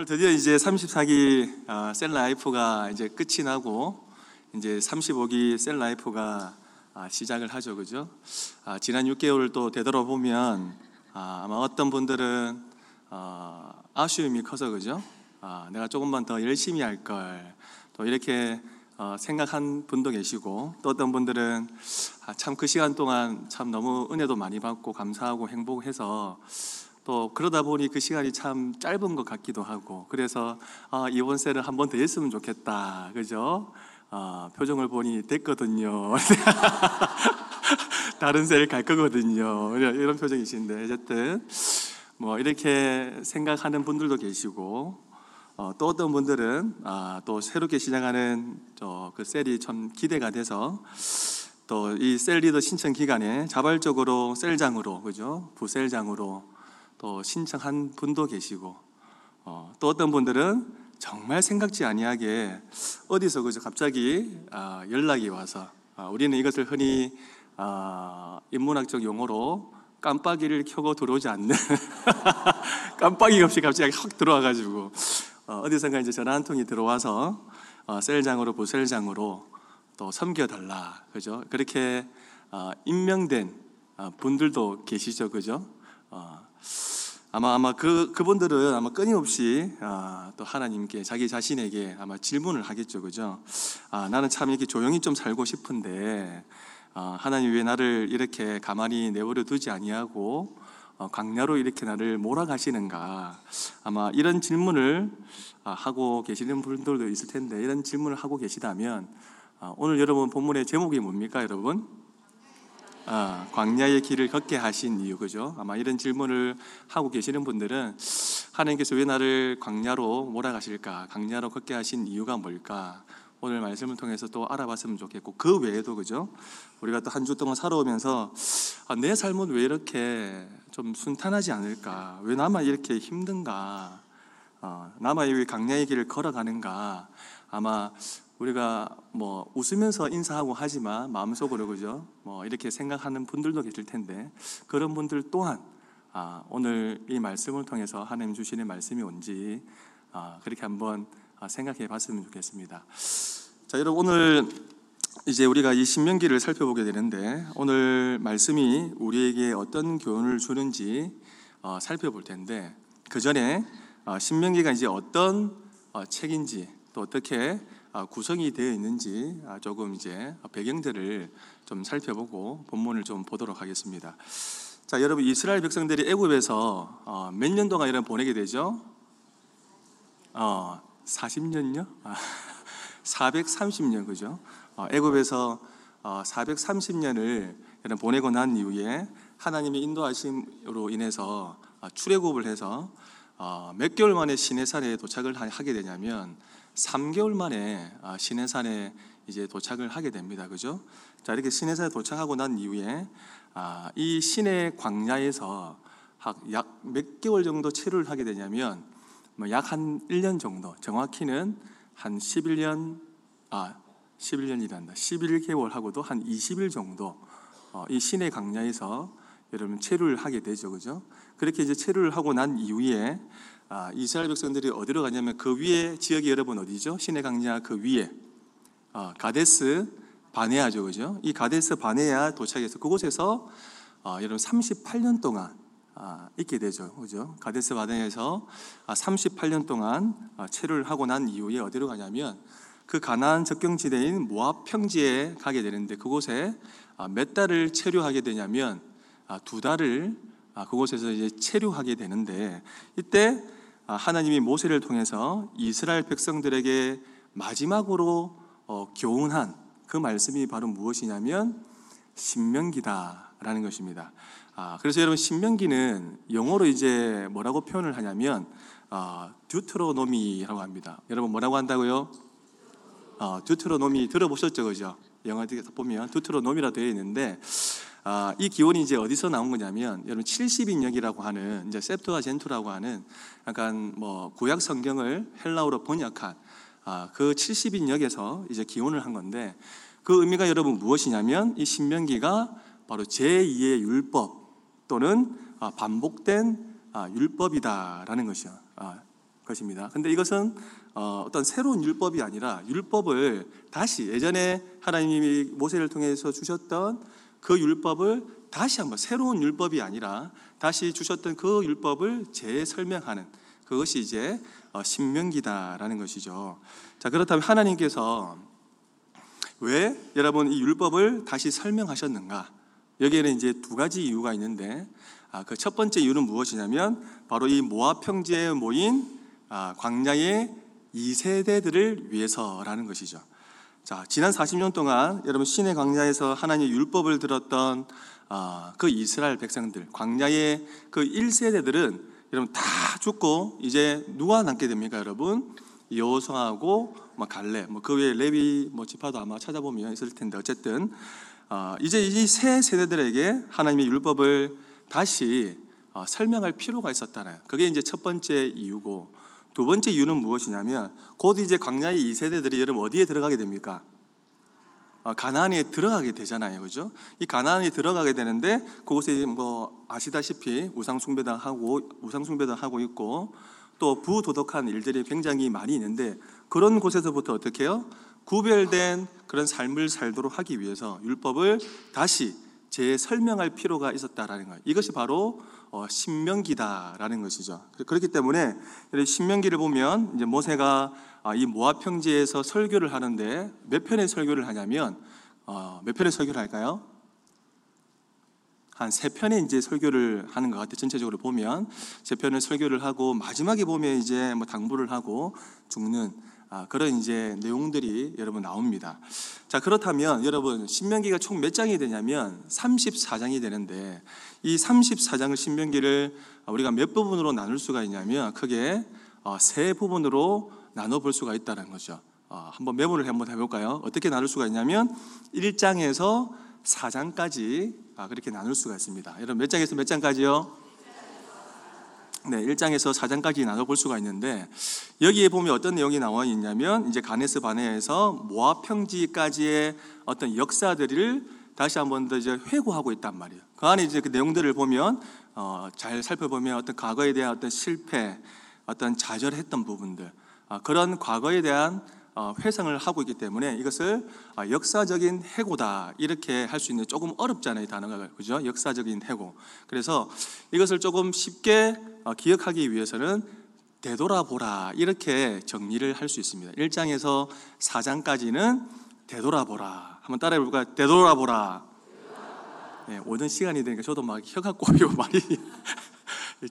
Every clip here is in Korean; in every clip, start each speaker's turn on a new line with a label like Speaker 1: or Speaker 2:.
Speaker 1: 오늘 드디어 이제 34기 아, cell life가 이제 끝이 나고 이제 35기 cell life가 아, 시작을 하죠, 그죠? 아, 지난 6개월 또 되돌아보면 아, 아마 어떤 분들은 어, 아쉬움이 커서 그죠? 아, 내가 조금만 더 열심히 할 걸. 또 이렇게 어, 생각한 분도 계시고 또 어떤 분들은 아, 참 그 시간 동안 참 너무 은혜도 많이 받고 감사하고 행복해서 또 그러다 보니 그 시간이 참 짧은 것 같기도 하고 그래서 아, 이번 셀을 한번 더 했으면 좋겠다 그죠? 아, 표정을 보니 됐거든요. 다른 셀갈 거거든요. 이런 표정이신데 어쨌든 뭐 이렇게 생각하는 분들도 계시고 어, 또 어떤 분들은 아, 또 새롭게 시작하는 저그 셀이 참 기대가 돼서 또 이 셀 리더 신청 기간에 자발적으로 셀장으로 그죠 부셀장으로 또 신청한 분도 계시고 어, 또 어떤 분들은 정말 생각지 아니하게 어디서 그저 갑자기 아, 연락이 와서 아, 우리는 이것을 흔히 아, 인문학적 용어로 깜빡이를 켜고 들어오지 않는 깜빡이 없이 갑자기 확 들어와가지고 어, 어디선가 이제 전화 한 통이 들어와서 어, 셀장으로 부셀장으로 또 섬겨달라. 그죠? 그렇게 어, 임명된 어, 분들도 계시죠. 그죠? 어, 아마 아마 그 그분들은 아마 끊임없이 아, 또 하나님께 자기 자신에게 아마 질문을 하겠죠, 그죠? 아, 나는 참 이렇게 조용히 좀 살고 싶은데 아, 하나님 왜 나를 이렇게 가만히 내버려 두지 아니하고 어, 광야로 이렇게 나를 몰아가시는가? 아마 이런 질문을 아, 하고 계시는 분들도 있을 텐데 이런 질문을 하고 계시다면 아, 오늘 여러분 본문의 제목이 뭡니까, 여러분? 아, 광야의 길을 걷게 하신 이유 그죠? 아마 이런 질문을 하고 계시는 분들은 하나님께서 왜 나를 광야로 몰아가실까? 광야로 걷게 하신 이유가 뭘까? 오늘 말씀을 통해서 또 알아봤으면 좋겠고 그 외에도 그죠? 우리가 또 한 주 동안 살아오면서 아, 내 삶은 왜 이렇게 좀 순탄하지 않을까? 왜 나만 이렇게 힘든가? 어, 나만 왜 광야의 길을 걸어가는가? 아마 우리가 뭐 웃으면서 인사하고 하지만 마음속으로 그죠? 뭐 이렇게 생각하는 분들도 계실 텐데 그런 분들 또한 아, 오늘 이 말씀을 통해서 하나님 주시는 말씀이 뭔지 아, 그렇게 한번 아, 생각해 봤으면 좋겠습니다. 자, 여러분 오늘 이제 우리가 이 신명기를 살펴보게 되는데 오늘 말씀이 우리에게 어떤 교훈을 주는지 어, 살펴볼 텐데 그 전에 어, 신명기가 이제 어떤 어, 책인지 또 어떻게 아, 구성이 되어 있는지 아, 조금 이제 배경들을 좀 살펴보고 본문을 좀 보도록 하겠습니다. 자, 여러분 이스라엘 백성들이 애굽에서 어, 몇년 동안 이런 보내게 되죠? 어, 40년요? 아, 430년 그죠? 어, 애굽에서 어, 430년을 이런 보내고 난 이후에 하나님의 인도하심으로 인해서 어, 출애굽을 해서 어, 몇 개월 만에 시내산에 도착을 하게 되냐면 3개월 만에 아, 시내산에 이제 도착을 하게 됩니다. 그죠? 자, 이렇게 시내산에 도착하고 난 이후에 아, 이 시내 광야에서 약 몇 개월 정도 체류를 하게 되냐면 뭐 약 한 1년 정도, 정확히는 한 11년 아, 11년이란다. 11개월 하고도 한 20일 정도 어, 이 시내 광야에서 여러분 체류를 하게 되죠. 그죠? 그렇게 이제 체류를 하고 난 이후에 아, 이스라엘 백성들이 어디로 가냐면 그 위에 지역이 여러분 어디죠? 시내 강야 그 위에 아, 가데스 바네아죠, 그죠? 이 가데스 바네아 도착해서 그곳에서 아, 여러분 38년 동안 아, 있게 되죠, 그죠? 가데스 바네아에서 아, 38년 동안 아, 체류를 하고 난 이후에 어디로 가냐면 그 가나안 적경지대인 모압 평지에 가게 되는데 그곳에 아, 몇 달을 체류하게 되냐면 아, 두 달을 아, 그곳에서 이제 체류하게 되는데 이때 아, 하나님이 모세를 통해서 이스라엘 백성들에게 마지막으로 어, 교훈한 그 말씀이 바로 무엇이냐면 신명기다라는 것입니다. 아, 그래서 여러분 신명기는 영어로 이제 뭐라고 표현을 하냐면 어, 듀트로노미라고 합니다. 여러분 뭐라고 한다고요? 어, 듀트로노미 들어보셨죠, 그죠? 영어 보면 듀트로노미라 되어 있는데 아, 이 기원이 이제 어디서 나온 거냐면 여러분 70인역이라고 하는 이제 septuagentu라고 젠투라고 하는 약간 뭐 구약 성경을 헬라어로 번역한 아, 그 70인역에서 이제 기원을 한 건데 그 의미가 여러분 무엇이냐면 이 신명기가 바로 제2의 율법 또는 아, 반복된 아, 율법이다라는 것이요. 아, 것입니다. 근데 이것은 어, 어떤 새로운 율법이 아니라 율법을 다시 예전에 하나님이 모세를 통해서 주셨던 그 율법을 다시 한번 새로운 율법이 아니라 다시 주셨던 그 율법을 재설명하는 그것이 이제 어, 신명기다라는 것이죠. 자 그렇다면 하나님께서 왜 여러분 이 율법을 다시 설명하셨는가? 여기에는 이제 두 가지 이유가 있는데 아, 그 첫 번째 이유는 무엇이냐면 바로 이 모압 평지에 모인 아, 광야의 2세대들을 위해서라는 것이죠. 자, 지난 40년 동안 여러분 신의 광야에서 하나님의 율법을 들었던 아, 그 이스라엘 백성들, 광야의 그 1세대들은 여러분 다 죽고 이제 누가 남게 됩니까, 여러분? 여호수아하고 뭐 갈렙, 뭐그 외에 레위 뭐 지파도 아마 찾아보면 있을 텐데 어쨌든 어, 이제 이새 세대들에게 하나님의 율법을 다시 어, 설명할 필요가 있었다는 그게 이제 첫 번째 이유고 두 번째 이유는 무엇이냐면 곧 이제 광야의 이 세대들이 여러분 어디에 들어가게 됩니까? 어, 가나안에 들어가게 되잖아요, 그죠? 이 가나안에 들어가게 되는데 그곳에 뭐 아시다시피 우상 숭배도 하고 우상 숭배도 하고 있고 또 부도덕한 일들이 굉장히 많이 있는데 그런 곳에서부터 어떻게 해요? 구별된 그런 삶을 살도록 하기 위해서 율법을 다시 재설명할 필요가 있었다라는 거예요. 이것이 바로 어, 신명기다라는 것이죠. 그렇기 때문에 신명기를 보면 이제 모세가 아, 이 모압 평지에서 설교를 하는데 몇 편의 설교를 하냐면 어, 몇 편의 설교를 할까요? 한 세 편의 이제 설교를 하는 것 같아요. 전체적으로 보면 세 편의 설교를 하고 마지막에 보면 이제 뭐 당부를 하고 죽는 아, 그런 이제 내용들이 여러분 나옵니다. 자 그렇다면 여러분 신명기가 총 몇 장이 되냐면 34장이 되는데 이 34장의 신명기를 우리가 몇 부분으로 나눌 수가 있냐면 크게 어, 세 부분으로 나눠 볼 수가 있다는 거죠. 어, 한번 메모를 한번 해볼까요? 어떻게 나눌 수가 있냐면 1장에서 4장까지 아, 그렇게 나눌 수가 있습니다. 여러분 몇 장에서 몇 장까지요? 네, 1장에서 4장까지 나눠 볼 수가 있는데 여기에 보면 어떤 내용이 나와 있냐면 이제 가네스 바네에서 모압 평지까지의 어떤 역사들을 다시 한 번 더 이제 회고하고 있단 말이에요. 그 안에 이제 그 내용들을 보면 어, 잘 살펴보면 어떤 과거에 대한 어떤 실패, 어떤 좌절했던 부분들 어, 그런 과거에 대한 어, 회상을 하고 있기 때문에 이것을 어, 역사적인 해고다 이렇게 할 수 있는 조금 어렵잖아요 단어가 그죠? 역사적인 해고. 그래서 이것을 조금 쉽게 어, 기억하기 위해서는 되돌아보라 이렇게 정리를 할 수 있습니다. 1장에서 4장까지는 되돌아보라. 한번 따라해 볼까요? 되돌아보라. 네, 오는 시간이 되니까 저도 막 혀가 꼬이고 말이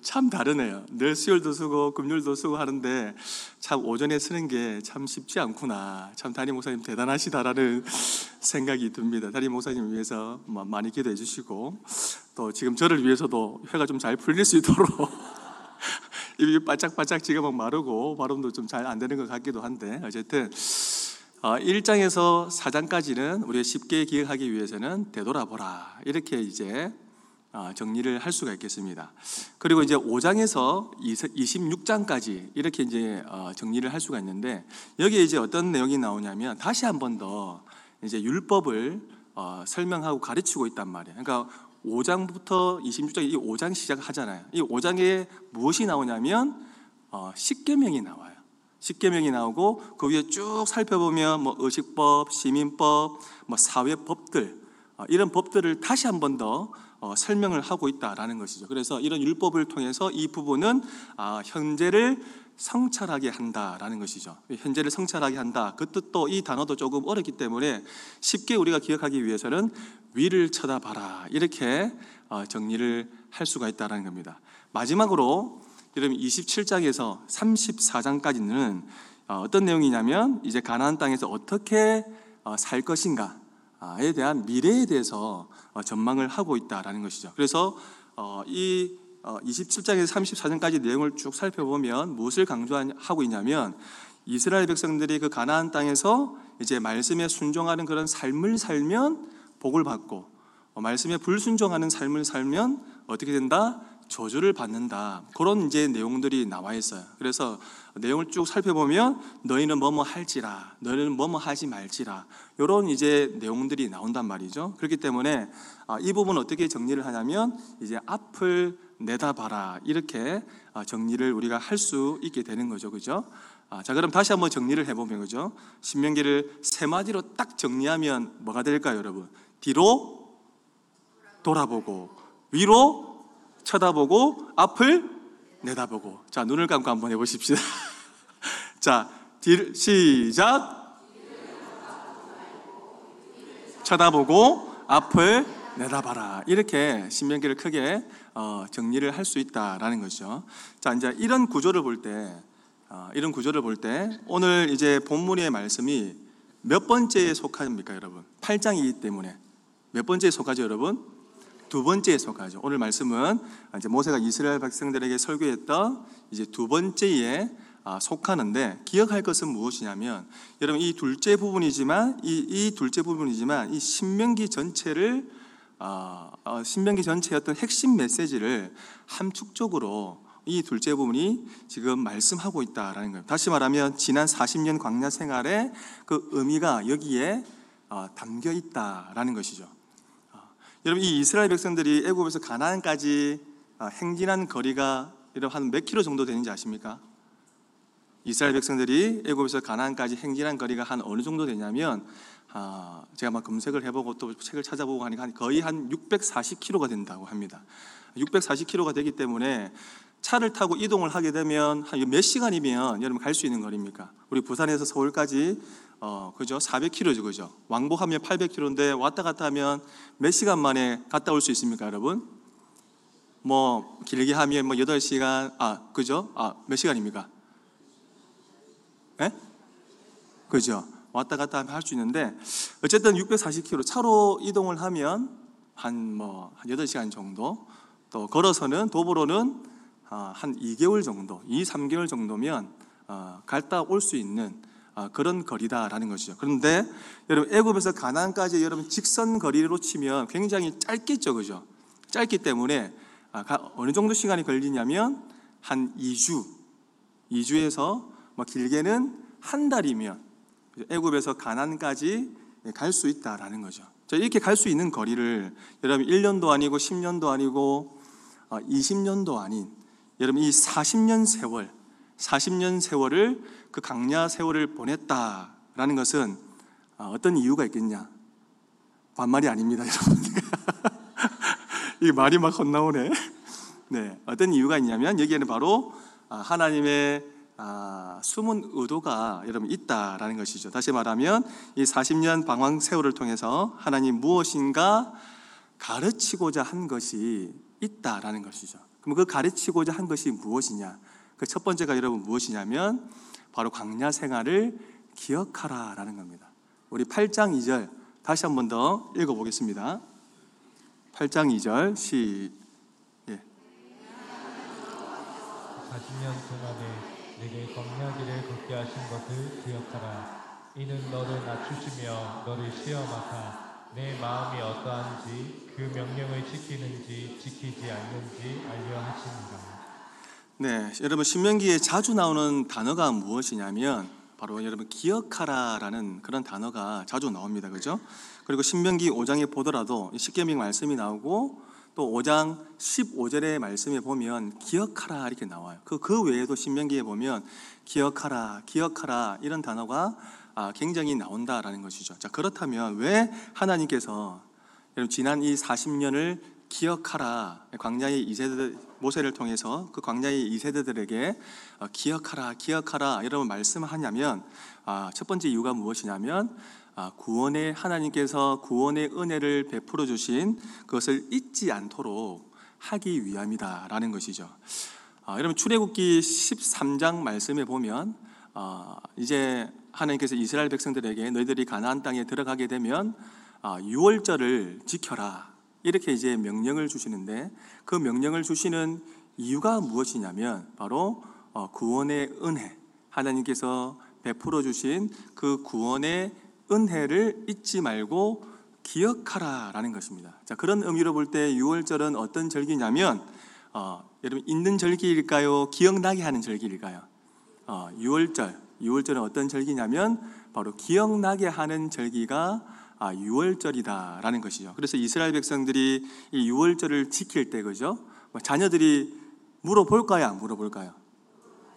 Speaker 1: 참 다르네요. 늘 수요일도 쓰고 금요일도 쓰고 하는데 참 오전에 쓰는 게 참 쉽지 않구나. 참 담임 목사님 대단하시다라는 생각이 듭니다. 담임 목사님 위해서 많이 기도해 주시고 또 지금 저를 위해서도 혀가 좀 잘 풀릴 수 있도록 입이 바짝바짝 지금 막 마르고 발음도 좀 잘 안 되는 것 같기도 한데 어쨌든 1장에서 어, 4장까지는 우리가 쉽게 기억하기 위해서는 되돌아보라 이렇게 이제 어, 정리를 할 수가 있겠습니다. 그리고 이제 5장에서 26장까지 이렇게 이제 어, 정리를 할 수가 있는데 여기에 이제 어떤 내용이 나오냐면 다시 한 번 더 이제 율법을 어, 설명하고 가르치고 있단 말이에요. 그러니까 5장부터 26장 이 5장 시작하잖아요. 이 5장에 무엇이 나오냐면 십계명이 나와요. 십계명이 나오고 그 위에 쭉 살펴보면 뭐 의식법, 시민법, 뭐 사회법들 이런 법들을 다시 한 번더 어, 설명을 하고 있다라는 것이죠. 그래서 이런 율법을 통해서 이 부분은 아, 현재를 성찰하게 한다라는 것이죠. 현재를 성찰하게 한다. 그 뜻도 이 단어도 조금 어렵기 때문에 쉽게 우리가 기억하기 위해서는 위를 쳐다봐라 이렇게 어, 정리를 할 수가 있다라는 겁니다. 마지막으로 여러분 27장에서 34장까지는 어, 어떤 내용이냐면 이제 가나안 땅에서 어떻게 어, 살 것인가 에 대한 미래에 대해서 어, 전망을 하고 있다라는 것이죠. 그래서 어, 이 27장에서 34장까지 내용을 쭉 살펴보면 무엇을 강조하고 있냐면 이스라엘 백성들이 그 가나안 땅에서 이제 말씀에 순종하는 그런 삶을 살면 복을 받고 어, 말씀에 불순종하는 삶을 살면 어떻게 된다? 저주를 받는다. 그런 이제 내용들이 나와 있어요. 그래서 내용을 쭉 살펴보면 너희는 뭐뭐 할지라, 너희는 뭐뭐 하지 말지라. 이런 이제 내용들이 나온단 말이죠. 그렇기 때문에 아, 이 부분 어떻게 정리를 하냐면 이제 앞을 내다봐라 이렇게 아, 정리를 우리가 할 수 있게 되는 거죠, 그죠? 아, 자 그럼 다시 한번 정리를 해보면 그죠? 신명기를 세 마디로 딱 정리하면 뭐가 될까요, 여러분? 뒤로 돌아보고 위로 쳐다보고 앞을 내다보고 자 눈을 감고 한번 해보십시다. 자 뒤, 시작 쳐다보고 앞을 내다봐라 이렇게 신명기를 크게 어, 정리를 할 수 있다라는 거죠. 자 이제 이런 구조를 볼 때 어, 이런 구조를 볼 때 오늘 이제 본문의 말씀이 몇 번째에 속합니까, 여러분? 8장이기 때문에 몇 번째에 속하죠, 여러분? 두 번째에 속하죠. 오늘 말씀은 이제 모세가 이스라엘 백성들에게 설교했던 이제 두 번째에 아, 속하는데 기억할 것은 무엇이냐면 여러분 이 둘째 부분이지만 이, 이 둘째 부분이지만 이 신명기 전체를 어, 어, 신명기 전체의 어떤 핵심 메시지를 함축적으로 이 둘째 부분이 지금 말씀하고 있다라는 거예요. 다시 말하면 지난 40년 광야 생활의 그 의미가 여기에 어, 담겨 있다라는 것이죠. 어, 여러분 이 이스라엘 백성들이 애굽에서 가나안까지 어, 행진한 거리가 여러분 한몇 킬로 정도 되는지 아십니까? 이스라엘 백성들이 애굽에서 가나안까지 행진한 거리가 한 어느 정도 되냐면 아, 제가 막 검색을 해보고 또 책을 찾아보고 하니까 한 거의 한 640km가 된다고 합니다. 640km가 되기 때문에 차를 타고 이동을 하게 되면 한 몇 시간이면 여러분 갈 수 있는 거리입니까? 우리 부산에서 서울까지 어 그죠 400km죠 그죠? 왕복하면 800km인데 왔다 갔다 하면 몇 시간 만에 갔다 올 수 있습니까, 여러분? 뭐 길게 하면 뭐 8시간 아 그죠? 아 몇 시간입니까? 예? 그죠? 왔다 갔다 하면 할 수 있는데 어쨌든 640km 차로 이동을 하면 한 뭐 한 8시간 정도 또 걸어서는 도보로는 아, 한 2개월 정도, 2, 3개월 정도면 어, 갔다 올 수 있는 어, 그런 거리다라는 것이죠. 그런데 여러분 애굽에서 가나안까지 여러분 직선 거리로 치면 굉장히 짧겠죠, 그죠? 짧기 때문에 아, 가- 어느 정도 시간이 걸리냐면 한 2주, 2주에서 뭐 길게는 한 달이면 애굽에서 가나안까지 갈 수 있다라는 거죠. 자, 이렇게 갈 수 있는 거리를 여러분 1년도 아니고 10년도 아니고 어, 20년도 아닌 여러분 이 40년 세월, 40년 세월을 그 강야 세월을 보냈다라는 것은 어, 어떤 이유가 있겠냐? 반말이 아닙니다, 여러분. 이 말이 막 헛나오네. 네, 어떤 이유가 있냐면 여기에는 바로 아, 하나님의 아, 숨은 의도가 여러분 있다라는 것이죠. 다시 말하면 이 40년 방황 세월을 통해서 하나님 무엇인가 가르치고자 한 것이 있다라는 것이죠. 그럼 그 가르치고자 한 것이 무엇이냐? 그 첫 번째가 여러분 무엇이냐면 바로 광야 생활을 기억하라라는 겁니다. 우리 8장 2절 다시 한 번 더 읽어 보겠습니다. 8장 2절 시 예.
Speaker 2: 40년 동안에 내게 광야길을 걷게 하신 것을 기억하라. 이는 너를 낮추시며 너를 시험하사 내 마음이 어떠한지 그 명령을 지키는지 지키지 않는지 알려 하십니다.
Speaker 1: 네, 여러분 신명기에 자주 나오는 단어가 무엇이냐면 바로 여러분 기억하라라는 그런 단어가 자주 나옵니다. 그죠? 그리고 신명기 5장에 보더라도 십계명 말씀이 나오고 또 5장 15절의 말씀에 보면 기억하라 이렇게 나와요. 그, 그 외에도 신명기에 보면 기억하라, 기억하라 이런 단어가 아, 굉장히 나온다라는 것이죠. 자, 그렇다면 왜 하나님께서 여러분 지난 이 40년을 기억하라 광야의 이세대 모세를 통해서 그 광야의 이 세대들에게 어, 기억하라 기억하라 여러분 말씀하냐면 아, 첫 번째 이유가 무엇이냐면 아, 구원의 하나님께서 구원의 은혜를 베풀어 주신 그것을 잊지 않도록 하기 위함이다라는 것이죠. 아, 여러분 출애굽기 13장 말씀에 보면 아, 이제 하나님께서 이스라엘 백성들에게 너희들이 가나안 땅에 들어가게 되면 아, 유월절을 지켜라 이렇게 이제 명령을 주시는데 그 명령을 주시는 이유가 무엇이냐면 바로 어, 구원의 은혜 하나님께서 베풀어 주신 그 구원의 은혜를 잊지 말고 기억하라라는 것입니다. 자 그런 의미로 볼때 유월절은 어떤 절기냐면 어, 여러분 있는 절기일까요? 기억나게 하는 절기일까요? 어, 6월절, 6월절은 어떤 절기냐면 바로 기억나게 하는 절기가 아, 6월절이다라는 것이죠. 그래서 이스라엘 백성들이 이 6월절을 지킬 때 그죠? 뭐 자녀들이 물어볼까요? 안 물어볼까요?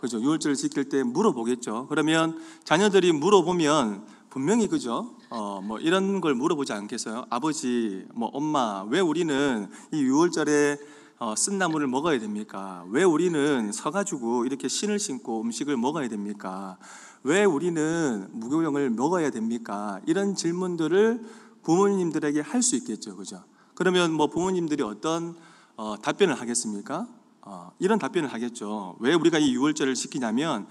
Speaker 1: 그죠? 유월절을 지킬 때 물어보겠죠. 그러면 자녀들이 물어보면 분명히 그죠? 어, 뭐 이런 걸 물어보지 않겠어요? 아버지, 뭐 엄마, 왜 우리는 이 유월절에 어, 쓴 나물을 먹어야 됩니까? 왜 우리는 서가지고 이렇게 신을 신고 음식을 먹어야 됩니까? 왜 우리는 무교병을 먹어야 됩니까? 이런 질문들을 부모님들에게 할 수 있겠죠, 그죠? 그러면 뭐 부모님들이 어떤 어, 답변을 하겠습니까? 어, 이런 답변을 하겠죠. 왜 우리가 이 유월절을 지키냐면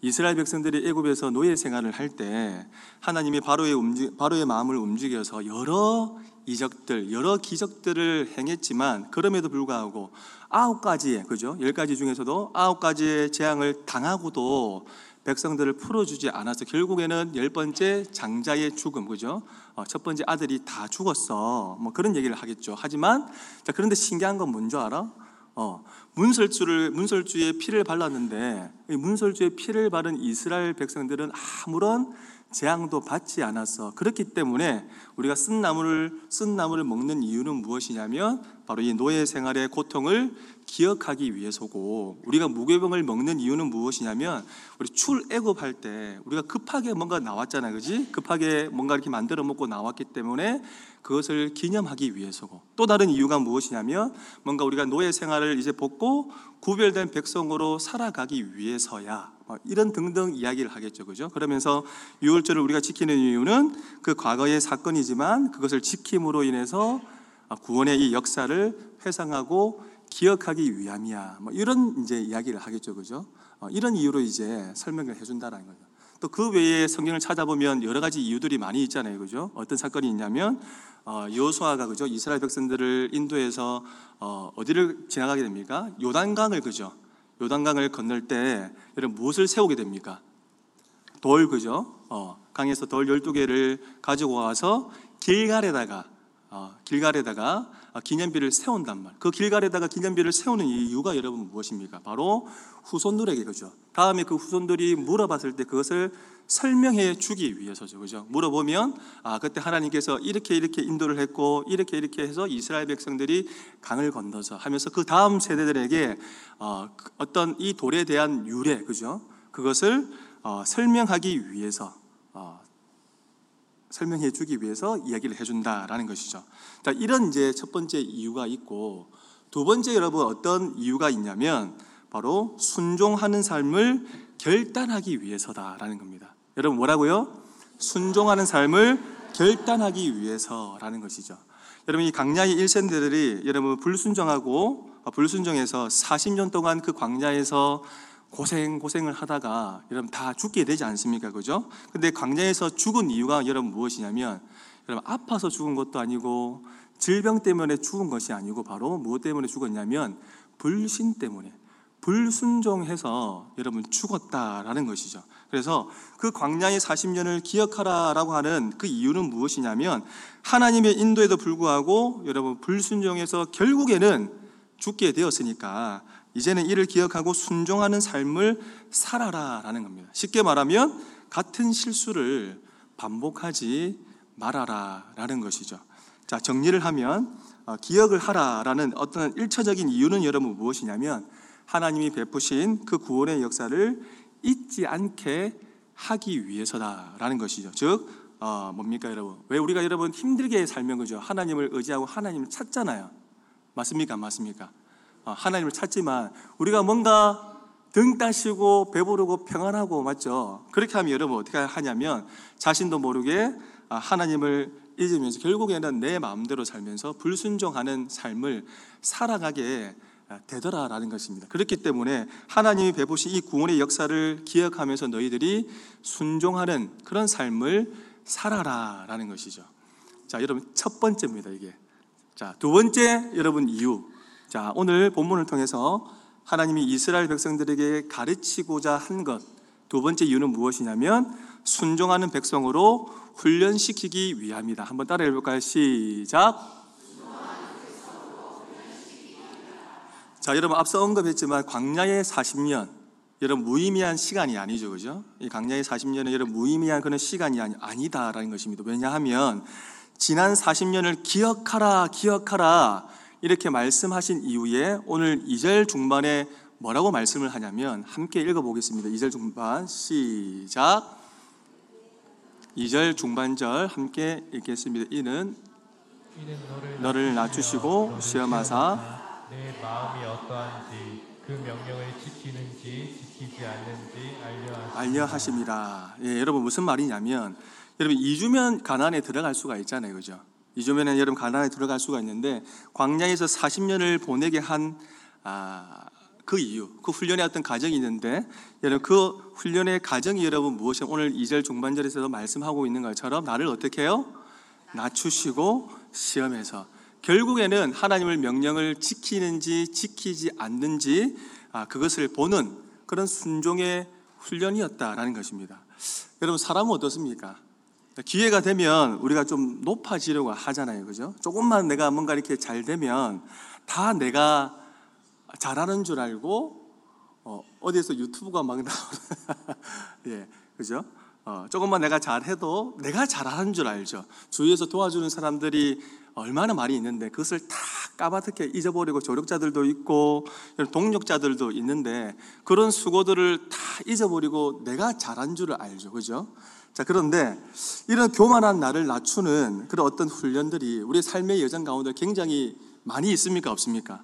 Speaker 1: 이스라엘 백성들이 애굽에서 노예 생활을 할 때 하나님이 바로의 움직 바로의 마음을 움직여서 여러 이적들, 여러 기적들을 행했지만 그럼에도 불구하고 아홉 가지의 그죠? 열 가지 중에서도 아홉 가지의 재앙을 당하고도 백성들을 풀어주지 않아서 결국에는 열 번째 장자의 죽음 그죠? 어, 첫 번째 아들이 다 죽었어. 뭐 그런 얘기를 하겠죠. 하지만 자 그런데 신기한 건 뭔지 알아? 어, 문설주를 문설주에 피를 발랐는데 이 문설주에 피를 바른 이스라엘 백성들은 아무런 재앙도 받지 않았어. 그렇기 때문에 우리가 쓴 나무를 쓴 나무를 먹는 이유는 무엇이냐면 바로 이 노예 생활의 고통을 기억하기 위해서고 우리가 무교병을 먹는 이유는 무엇이냐면 우리 출애굽할 때 우리가 급하게 뭔가 나왔잖아요. 그지? 급하게 뭔가 이렇게 만들어 먹고 나왔기 때문에 그것을 기념하기 위해서고 또 다른 이유가 무엇이냐면 뭔가 우리가 노예 생활을 이제 벗고 구별된 백성으로 살아가기 위해서야 뭐 이런 등등 이야기를 하겠죠. 그죠? 그러면서 유월절을 우리가 지키는 이유는 그 과거의 사건이지만 그것을 지킴으로 인해서 구원의 이 역사를 회상하고 기억하기 위함이야. 뭐 이런 이제 이야기를 하겠죠. 그죠? 어, 이런 이유로 이제 설명을 해준다라는 거죠. 또 그 외에 성경을 찾아보면 여러 가지 이유들이 많이 있잖아요. 그죠? 어떤 사건이 있냐면 어, 여호수아가 그죠? 이스라엘 백성들을 인도해서 어, 어디를 지나가게 됩니까? 요단강을 그죠? 요단강을 건널 때 여러분 무엇을 세우게 됩니까? 돌 그죠? 어, 강에서 돌 12개를 가지고 와서 길갈에다가 어, 길갈에다가 어, 기념비를 세운단 말. 그 길갈에다가 기념비를 세우는 이유가 여러분 무엇입니까? 바로 후손들에게 그죠. 다음에 그 후손들이 물어봤을 때 그것을 설명해 주기 위해서죠. 그죠? 물어보면 아, 그때 하나님께서 이렇게 이렇게 인도를 했고 이렇게 이렇게 해서 이스라엘 백성들이 강을 건너서 하면서 그 다음 세대들에게 어, 어떤 이 돌에 대한 유래 그죠? 그것을 어, 설명하기 위해서 어, 설명해 주기 위해서 이야기를 해준다라는 것이죠. 자, 이런 이제 첫 번째 이유가 있고 두 번째 여러분 어떤 이유가 있냐면 바로 순종하는 삶을 결단하기 위해서다라는 겁니다. 여러분 뭐라고요? 순종하는 삶을 결단하기 위해서라는 것이죠. 여러분 이 광야의 1세대들이 여러분 불순종하고 불순종해서 40년 동안 그 광야에서 고생 고생을 하다가 여러분 다 죽게 되지 않습니까? 그죠? 근데 광야에서 죽은 이유가 여러분 무엇이냐면 여러분 아파서 죽은 것도 아니고 질병 때문에 죽은 것이 아니고 바로 무엇 때문에 죽었냐면 불신 때문에 불순종해서 여러분 죽었다라는 것이죠. 그래서 그 광야의 40년을 기억하라라고 하는 그 이유는 무엇이냐면 하나님의 인도에도 불구하고 여러분 불순종해서 결국에는 죽게 되었으니까 이제는 이를 기억하고 순종하는 삶을 살아라라는 겁니다. 쉽게 말하면 같은 실수를 반복하지 말아라라는 것이죠. 자, 정리를 하면 어, 기억을 하라라는 어떤 일차적인 이유는 여러분 무엇이냐면 하나님이 베푸신 그 구원의 역사를 잊지 않게 하기 위해서다라는 것이죠. 즉 어, 뭡니까 여러분? 왜 우리가 여러분 힘들게 살면 그죠? 하나님을 의지하고 하나님을 찾잖아요. 맞습니까? 맞습니까? 어, 하나님을 찾지만 우리가 뭔가 등 따시고 배부르고 평안하고 맞죠? 그렇게 하면 여러분 어떻게 하냐면 자신도 모르게 아, 하나님을 잊으면서 결국에는 내 마음대로 살면서 불순종하는 삶을 살아가게 되더라라는 것입니다. 그렇기 때문에 하나님이 베푸신 이 구원의 역사를 기억하면서 너희들이 순종하는 그런 삶을 살아라라는 것이죠. 자, 여러분 첫 번째입니다, 이게. 자, 두 번째 여러분 이유. 자, 오늘 본문을 통해서 하나님이 이스라엘 백성들에게 가르치고자 한 것. 두 번째 이유는 무엇이냐면 순종하는 백성으로 훈련시키기 위함이다. 한번 따라해 볼까요? 시작. 자, 여러분 앞서 언급했지만 광야의 40년 여러분 무의미한 시간이 아니죠, 그죠? 이 광야의 40년은 여러분 무의미한 그런 시간이 아니, 아니다라는 것입니다. 왜냐하면 지난 40년을 기억하라, 기억하라 이렇게 말씀하신 이후에 오늘 2절 중반에 뭐라고 말씀을 하냐면 함께 읽어보겠습니다. 2절 중반 시작. 2절 중반절 함께 읽겠습니다. 이는
Speaker 2: 너를,
Speaker 1: 낮추시고 시험하사
Speaker 2: 내 마음이 어떠한지 그 명령을 지키는지 지키지 않는지 알려 하시니라.
Speaker 1: 알려 하심이라. 예, 여러분 무슨 말이냐면 여러분 2주면 가나안에 들어갈 수가 있잖아요. 그죠? 2주면은 여러분 가나안에 들어갈 수가 있는데 광야에서 40년을 보내게 한 아, 그 이유, 그 훈련의 어떤 과정이 있는데 여러분 그 훈련의 과정이 여러분 무엇이 오늘 2절 중반절에서도 말씀하고 있는 것처럼 나를 어떻게 해요? 낮추시고 시험해서 결국에는 하나님을 명령을 지키는지 지키지 않는지 아, 그것을 보는 그런 순종의 훈련이었다라는 것입니다. 여러분 사람은 어떻습니까? 기회가 되면 우리가 좀 높아지려고 하잖아요, 그죠? 조금만 내가 뭔가 이렇게 잘 되면 다 내가 잘하는 줄 알고 어, 어디에서 유튜브가 막 나오는 예, 그죠? 어, 조금만 내가 잘해도 내가 잘하는 줄 알죠. 주위에서 도와주는 사람들이 얼마나 많이 있는데 그것을 다 까맣게 잊어버리고 조력자들도 있고 동력자들도 있는데 그런 수고들을 다 잊어버리고 내가 잘한 줄 알죠. 그죠? 자, 그런데 이런 교만한 나를 낮추는 그런 어떤 훈련들이 우리 삶의 여정 가운데 굉장히 많이 있습니까? 없습니까?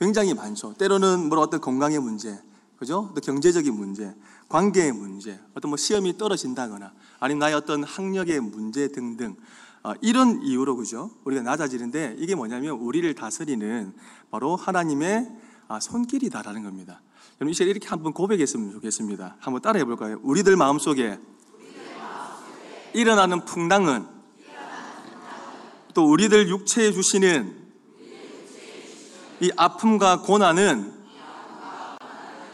Speaker 1: 굉장히 많죠. 때로는 뭐 어떤 건강의 문제, 그죠? 또 경제적인 문제, 관계의 문제, 어떤 뭐 시험이 떨어진다거나, 아니면 나의 어떤 학력의 문제 등등, 어, 이런 이유로 그죠? 우리가 낮아지는데 이게 뭐냐면 우리를 다스리는 바로 하나님의 아, 손길이다라는 겁니다. 여러분 이제 이렇게 한번 고백했으면 좋겠습니다. 한번 따라해 볼까요? 우리들 마음속에 일어나는 풍랑은 또 우리들 육체에 주시는 이 아픔과 고난은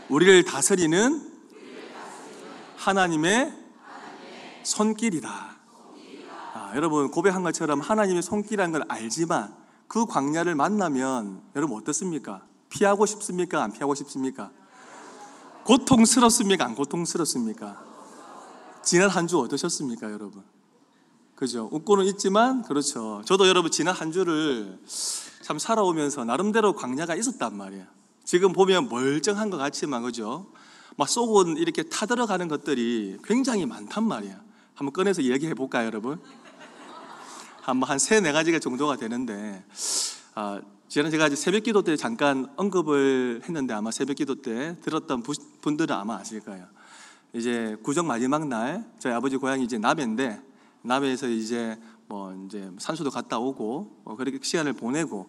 Speaker 1: 우리를 다스리는 하나님의 손길이다. 아, 여러분 고백한 것처럼 하나님의 손길이라는 걸 알지만 그 광야를 만나면 여러분 어떻습니까? 피하고 싶습니까? 안 피하고 싶습니까? 고통스럽습니까? 안 고통스럽습니까? 지난 한 주 어떠셨습니까, 여러분? 그죠? 웃고는 있지만 그렇죠. 저도 여러분 지난 한 주를 참 살아오면서 나름대로 광야가 있었단 말이에요. 지금 보면 멀쩡한 것 같지만 그죠? 막 속은 이렇게 타들어가는 것들이 굉장히 많단 말이에요. 한번 꺼내서 얘기해 볼까요, 여러분? 한번 한세 네 가지가 정도가 되는데 아, 지난 제가 이제 새벽 기도 때 잠깐 언급을 했는데 아마 새벽 기도 때 들었던 부- 분들은 아마 아실 거예요. 이제 구정 마지막 날 저희 아버지 고향이 이제 남해인데 남해에서 이제 뭐 이제 산소도 갔다 오고 어, 그렇게 시간을 보내고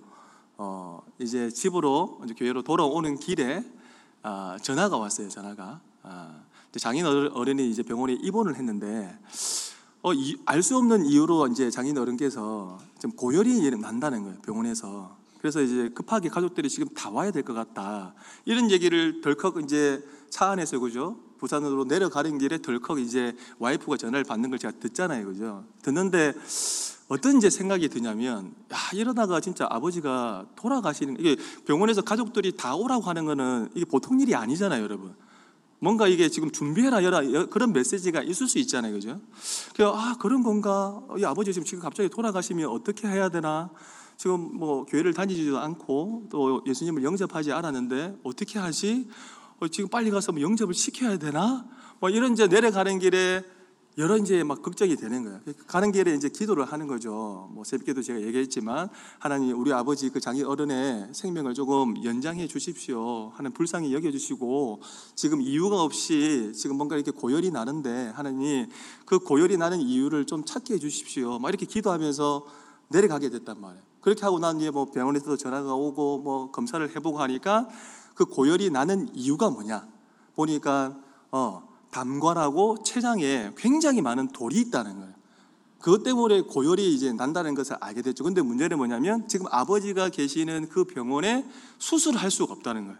Speaker 1: 어 이제 집으로 이제 교회로 돌아오는 길에 아, 전화가 왔어요. 전화가 아, 장인 어른- 어른이 이제 병원에 입원을 했는데 어, 알 수 없는 이유로 이제 장인 어른께서 좀 고열이 난다는 거예요. 병원에서. 그래서 이제 급하게 가족들이 지금 다 와야 될 것 같다. 이런 얘기를 덜컥 이제 차 안에서 그죠? 부산으로 내려가는 길에 덜컥 이제 와이프가 전화를 받는 걸 제가 듣잖아요. 그죠? 듣는데 어떤 이제 생각이 드냐면 야, 이러다가 진짜 아버지가 돌아가시는 이게 병원에서 가족들이 다 오라고 하는 거는 이게 보통 일이 아니잖아요, 여러분. 뭔가 이게 지금 준비해라 여라 여- 그런 메시지가 있을 수 있잖아요, 그죠? 그래서 아 그런 건가? 이 아버지 지금 지금 갑자기 돌아가시면 어떻게 해야 되나? 지금 뭐 교회를 다니지도 않고 또 예수님을 영접하지 않았는데 어떻게 하지? 어, 지금 빨리 가서 뭐 영접을 시켜야 되나? 뭐 이런 이제 내려가는 길에 여러 이제 막 걱정이 되는 거예요. 가는 길에 이제 기도를 하는 거죠. 뭐 새벽에도 제가 얘기했지만 하나님 우리 아버지 그 장인 어른의 생명을 조금 연장해 주십시오 하는 불쌍히 여겨 주시고 지금 이유가 없이 지금 뭔가 이렇게 고열이 나는데 하나님 그 고열이 나는 이유를 좀 찾게 해 주십시오. 막 이렇게 기도하면서 내려가게 됐단 말이에요. 그렇게 하고 난 뒤에 뭐 병원에서도 전화가 오고 뭐 검사를 해보고 하니까 그 고열이 나는 이유가 뭐냐 보니까 어 담관하고 췌장에 굉장히 많은 돌이 있다는 거예요. 그것 때문에 고열이 이제 난다는 것을 알게 됐죠. 근데 문제는 뭐냐면 지금 아버지가 계시는 그 병원에 수술을 할 수가 없다는 거예요.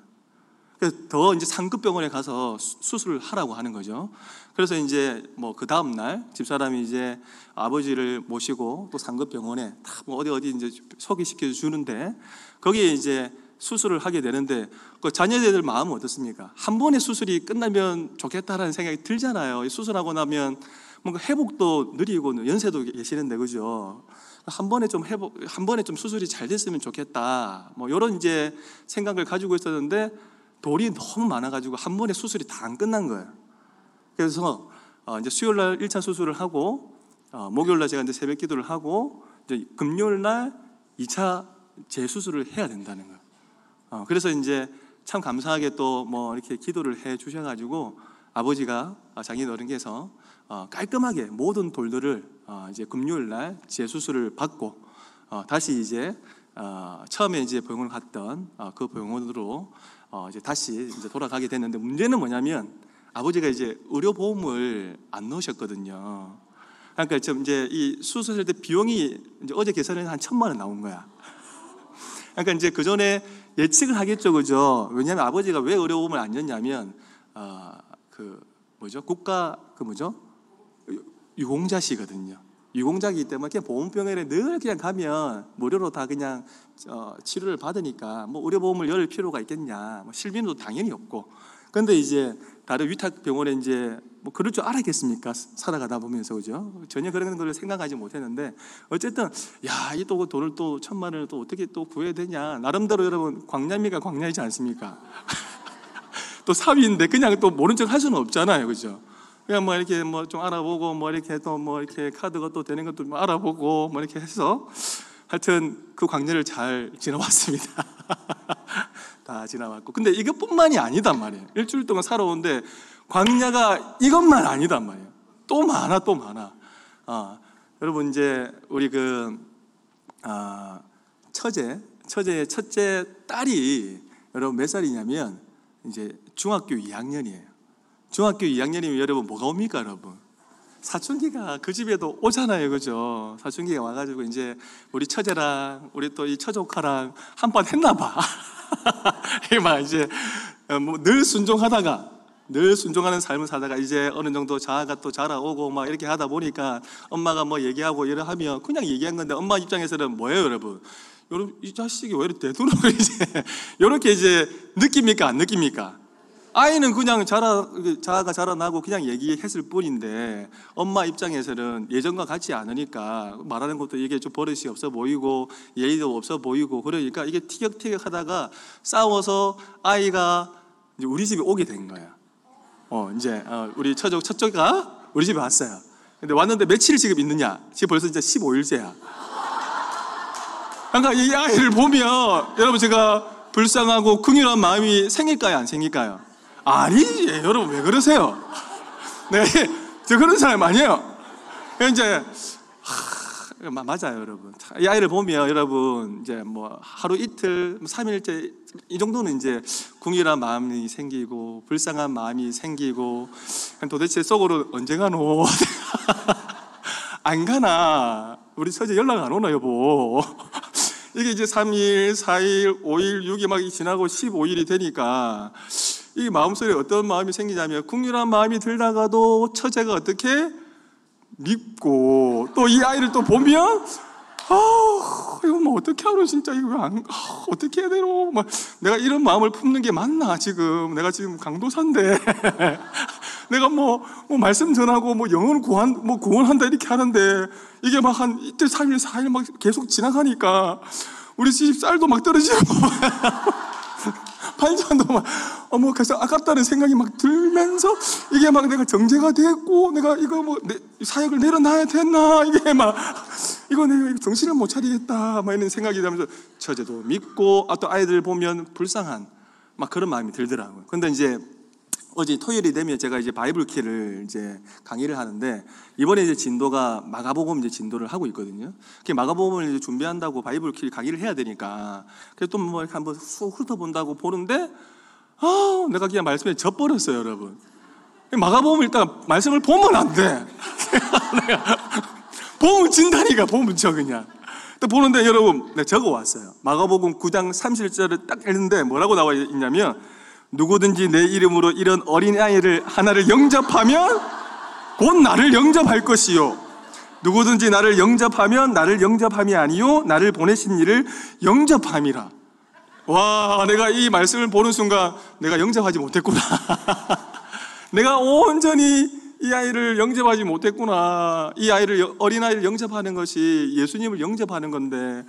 Speaker 1: 그래서 더 이제 상급 병원에 가서 수- 수술을 하라고 하는 거죠. 그래서 이제 뭐 그 다음 날 집사람이 이제 아버지를 모시고 또 상급 병원에 다 뭐 어디 어디 이제 소개시켜 주는데 거기에 이제 수술을 하게 되는데 그 자녀들 마음은 어떻습니까? 한 번의 수술이 끝나면 좋겠다라는 생각이 들잖아요. 이 수술하고 나면 뭔가 회복도 느리고 연세도 계시는데 그죠? 한 번에 좀 회복, 한 번에 좀 수술이 잘 됐으면 좋겠다. 뭐 이런 이제 생각을 가지고 있었는데 돌이 너무 많아가지고 한 번에 수술이 다 안 끝난 거예요. 그래서 어, 이제 수요일 날 1차 수술을 하고 어, 목요일 날 제가 이제 새벽 기도를 하고 이제 금요일 날 2차 재수술을 해야 된다는 거예요. 어, 그래서 이제 참 감사하게 또 뭐 이렇게 기도를 해 주셔가지고 아버지가 어, 장인 어른께서 어, 깔끔하게 모든 돌들을 어, 이제 금요일 날 재수술을 받고 어, 다시 이제 어, 처음에 이제 병원을 갔던 어, 그 병원으로 어, 이제 다시 이제 돌아가게 됐는데 문제는 뭐냐면 아버지가 이제 의료보험을 안 넣으셨거든요. 그러니까 지금 이제 이 수술할 때 비용이 이제 어제 계산을 한 천만 원 나온 거야. 그러니까 이제 그 전에 예측을 하겠죠, 그죠? 왜냐하면 아버지가 왜 의료보험을 안 넣냐면 어, 그 뭐죠? 국가 그 뭐죠? 유공자시거든요. 유공자이기 때문에 그냥 보험병원에 늘 그냥 가면 무료로 다 그냥 어, 치료를 받으니까 뭐 의료보험을 열 필요가 있겠냐? 뭐 실비도 당연히 없고. 근데 이제 다른 위탁 병원에 이제 뭐 그럴 줄 알았겠습니까? 살아가다 보면서 그죠? 전혀 그런 걸 생각하지 못했는데 어쨌든 야이 또 돈을 또 천만 원을 또 어떻게 또 구해야 되냐? 나름대로 여러분 광야미가 광야이지 않습니까? 또 사위인데 그냥 또 모른 척 할 수는 없잖아요, 그죠? 그냥 뭐 이렇게 뭐 좀 알아보고 뭐 이렇게 또 뭐 이렇게 카드가 또 되는 것도 뭐 알아보고 뭐 이렇게 해서 하여튼 그 광야를 잘 지나왔습니다. 다 지나왔고 근데 이것뿐만이 아니단 말이에요. 일주일 동안 살아오는데 광야가 이것만 아니단 말이에요. 또 많아 또 많아. 아, 여러분 이제 우리 그 아, 처제 처제의 첫째 딸이 여러분 몇 살이냐면 이제 중학교 2학년이에요. 중학교 2학년이면 여러분 뭐가 옵니까, 여러분? 사춘기가 그 집에도 오잖아요, 그죠? 사춘기가 와가지고 이제 우리 처제랑 우리 또 이 처조카랑 한 번 했나 봐. 막 이제 어, 뭐늘 순종하다가 늘 순종하는 삶을 살다가 이제 어느 정도 자아가 또 자라오고 막 이렇게 하다 보니까 엄마가 뭐 얘기하고 이래 하면 그냥 얘기한 건데 엄마 입장에서는 뭐예요, 여러분? 여러분 이 자식이 왜 이렇게 되도록 이제 이렇게 이제 느낍니까 안 느낍니까? 아이는 그냥 자라 자아가 자라나고 그냥 얘기했을 뿐인데 엄마 입장에서는 예전과 같지 않으니까 말하는 것도 이게 좀 버릇이 없어 보이고 예의도 없어 보이고 그러니까 이게 티격태격 하다가 싸워서 아이가 이제 우리 집에 오게 된 거야. 어 이제 어, 우리 처족 첫째가 우리 집에 왔어요. 근데 왔는데 며칠 지금 있느냐? 지금 벌써 이제 15일째야. 그러니까 이 아이를 보면 여러분 제가 불쌍하고 긍휼한 마음이 생길까요 안 생길까요? 아니지 여러분 왜 그러세요? 네, 저 그런 사람 아니에요. 이제 하, 맞아요 여러분. 이 아이를 보면 여러분 이제 뭐 하루 이틀, 뭐 3일째 이 정도는 이제 궁일한 마음이 생기고 불쌍한 마음이 생기고 도대체 속으로 언제 가노? 안 가나? 우리 처제 연락 안 오나 여보? 이게 이제 3일, 4일, 5일, 6일 막 지나고 15일이 되니까 이 마음속에 어떤 마음이 생기냐면 국률한 마음이 들다가도 처제가 어떻게? 믿고 또 이 아이를 또 보면 아 이거 뭐 어떻게 하노 진짜. 이거 안 아, 어떻게 해야 되노? 막 내가 이런 마음을 품는 게 맞나 지금? 내가 지금 강도사인데. 내가 뭐, 뭐 말씀 전하고 뭐 영혼 구한 뭐 구원한다 이렇게 하는데 이게 막 한 이틀 삼일 사일 막 계속 지나가니까 우리 집 쌀도 막 떨어지고 팔자도 막 어머 그래서 아깝다는 생각이 막 들면서 이게 막 내가 정죄가 됐고 내가 이거 뭐 내, 사역을 내려놔야 됐나 이게 막 이거 내가 정신을 못 차리겠다 막 이런 생각이 들면서 처제도 밉고 아, 또 아이들 보면 불쌍한 막 그런 마음이 들더라고요. 근데 이제 어제 토요일이 되면 제가 이제 Bible Key를 이제 강의를 하는데 이번에 이제 진도가 마가복음 이제 진도를 하고 있거든요. 그 마가복음을 이제 준비한다고 Bible Key 강의를 해야 되니까 그래서 또 뭐 한번 쑥 훑어본다고 보는데 아 내가 그냥 말씀에 젖버렸어요, 여러분. 마가복음 일단 말씀을 보면 안 돼. 보면 진다니까 보면 져 그냥. 또 보는데 여러분 내가 적어 왔어요. 마가복음 9장 30절을 딱 읽는데 뭐라고 나와 있냐면 누구든지 내 이름으로 이런 어린아이를 하나를 영접하면 곧 나를 영접할 것이요. 누구든지 나를 영접하면 나를 영접함이 아니요. 나를 보내신 이를 영접함이라. 와, 내가 이 말씀을 보는 순간 내가 영접하지 못했구나. 내가 온전히 이 아이를 영접하지 못했구나. 이 아이를 어린 아이를 영접하는 것이 예수님을 영접하는 건데,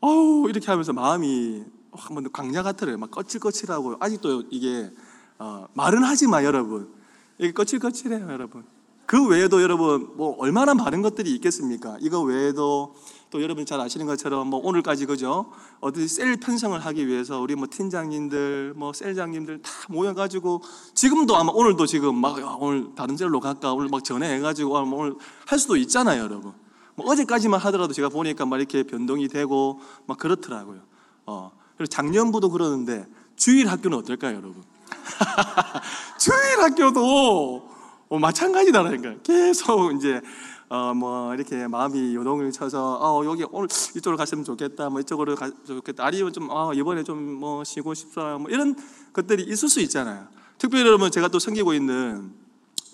Speaker 1: 어우 이렇게 하면서 마음이 한번 광야 같더래요. 막 거칠거칠하고 아직도 이게 어, 말은 하지만 여러분 이게 거칠거칠해요, 여러분. 그 외에도 여러분 뭐 얼마나 많은 것들이 있겠습니까? 이거 외에도 또 여러분 잘 아시는 것처럼 뭐 오늘까지 그죠? 어디 셀 편성을 하기 위해서 우리 뭐 팀장님들, 뭐 셀장님들 다 모여가지고 지금도 아마 오늘도 지금 막 야, 오늘 다른 셀로 갈까 오늘 막 전화해가지고 아, 뭐 오늘 할 수도 있잖아요, 여러분. 뭐 어제까지만 하더라도 제가 보니까 막 이렇게 변동이 되고 막 그렇더라고요. 어 그리고 작년부도 그러는데 주일 학교는 어떨까요, 여러분? 주일 학교도 어, 마찬가지다라니까. 계속 이제 어 뭐 이렇게 마음이 요동을 쳐서 어 여기 오늘 이쪽으로 갔으면 좋겠다. 뭐 이쪽으로 갔으면 좋겠다. 아니면 좀아 이번에 좀 뭐 쉬고 싶다. 뭐 이런 것들이 있을 수 있잖아요. 특별히 여러분 제가 또 섬기고 있는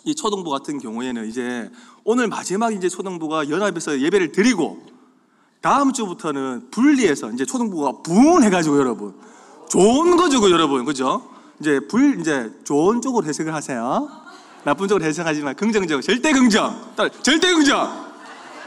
Speaker 1: 이 초등부 같은 경우에는 이제 오늘 마지막 이제 초등부가 연합에서 예배를 드리고 다음 주부터는 분리해서 이제 초등부가 분해가지고 여러분 좋은 거죠, 그 여러분, 그죠? 이제 불 이제 좋은 쪽으로 해석을 하세요. 나쁜 쪽으로 해석하지 마. 긍정적, 절대 긍정, 딸, 절대 긍정.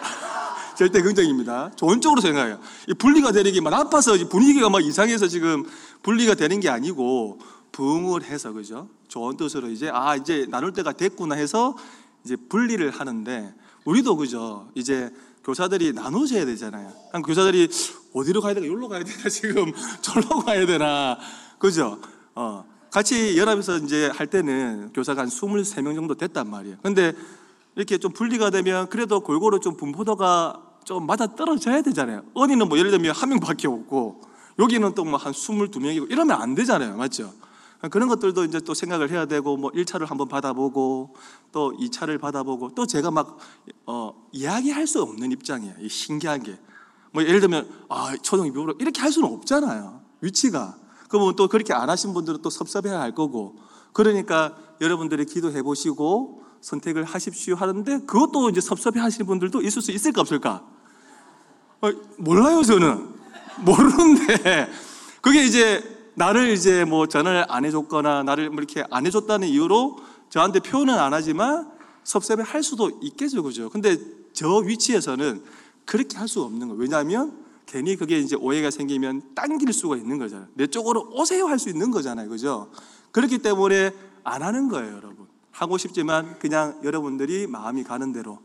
Speaker 1: 절대 긍정입니다. 좋은 쪽으로 생각해요. 이 분리가 되는 게막 나빠서 분위기가 막 이상해서 지금 분리가 되는 게 아니고 부흥을 해서 그죠? 좋은 뜻으로 이제 아 이제 나눌 때가 됐구나 해서 이제 분리를 하는데 우리도 그죠? 이제 교사들이 나눠져야 되잖아요. 한 교사들이 어디로 가야 되나? 여기로 가야 되나? 지금 절로 가야 되나? 그죠? 어. 같이 연합에서 이제 할 때는 교사가 한 23명 정도 됐단 말이에요. 근데 이렇게 좀 분리가 되면 그래도 골고루 좀 분포도가 좀 맞아 떨어져야 되잖아요. 어디는 뭐 예를 들면 한 명밖에 없고 여기는 또 뭐 한 22명이고 이러면 안 되잖아요. 맞죠? 그런 것들도 이제 또 생각을 해야 되고 뭐 1차를 한번 받아보고 또 2차를 받아보고 또 제가 막 어, 이야기할 수 없는 입장이에요. 이 신기한 게. 뭐 예를 들면 아, 초등이 묘로 이렇게 할 수는 없잖아요. 위치가. 그러면 또 그렇게 안 하신 분들은 또 섭섭해 할 거고. 그러니까 여러분들이 기도해 보시고 선택을 하십시오 하는데 그것도 이제 섭섭해 하시는 분들도 있을 수 있을까 없을까? 어, 몰라요, 저는. 모르는데. 그게 이제 나를 이제 뭐 전화를 안 해줬거나 나를 뭐 이렇게 안 해줬다는 이유로 저한테 표현은 안 하지만 섭섭해 할 수도 있겠죠, 그죠? 근데 저 위치에서는 그렇게 할 수가 없는 거예요. 왜냐하면 괜히 그게 이제 오해가 생기면 당길 수가 있는 거잖아요. 내 쪽으로 오세요 할 수 있는 거잖아요, 그죠? 그렇기 때문에 안 하는 거예요, 여러분. 하고 싶지만 그냥 여러분들이 마음이 가는 대로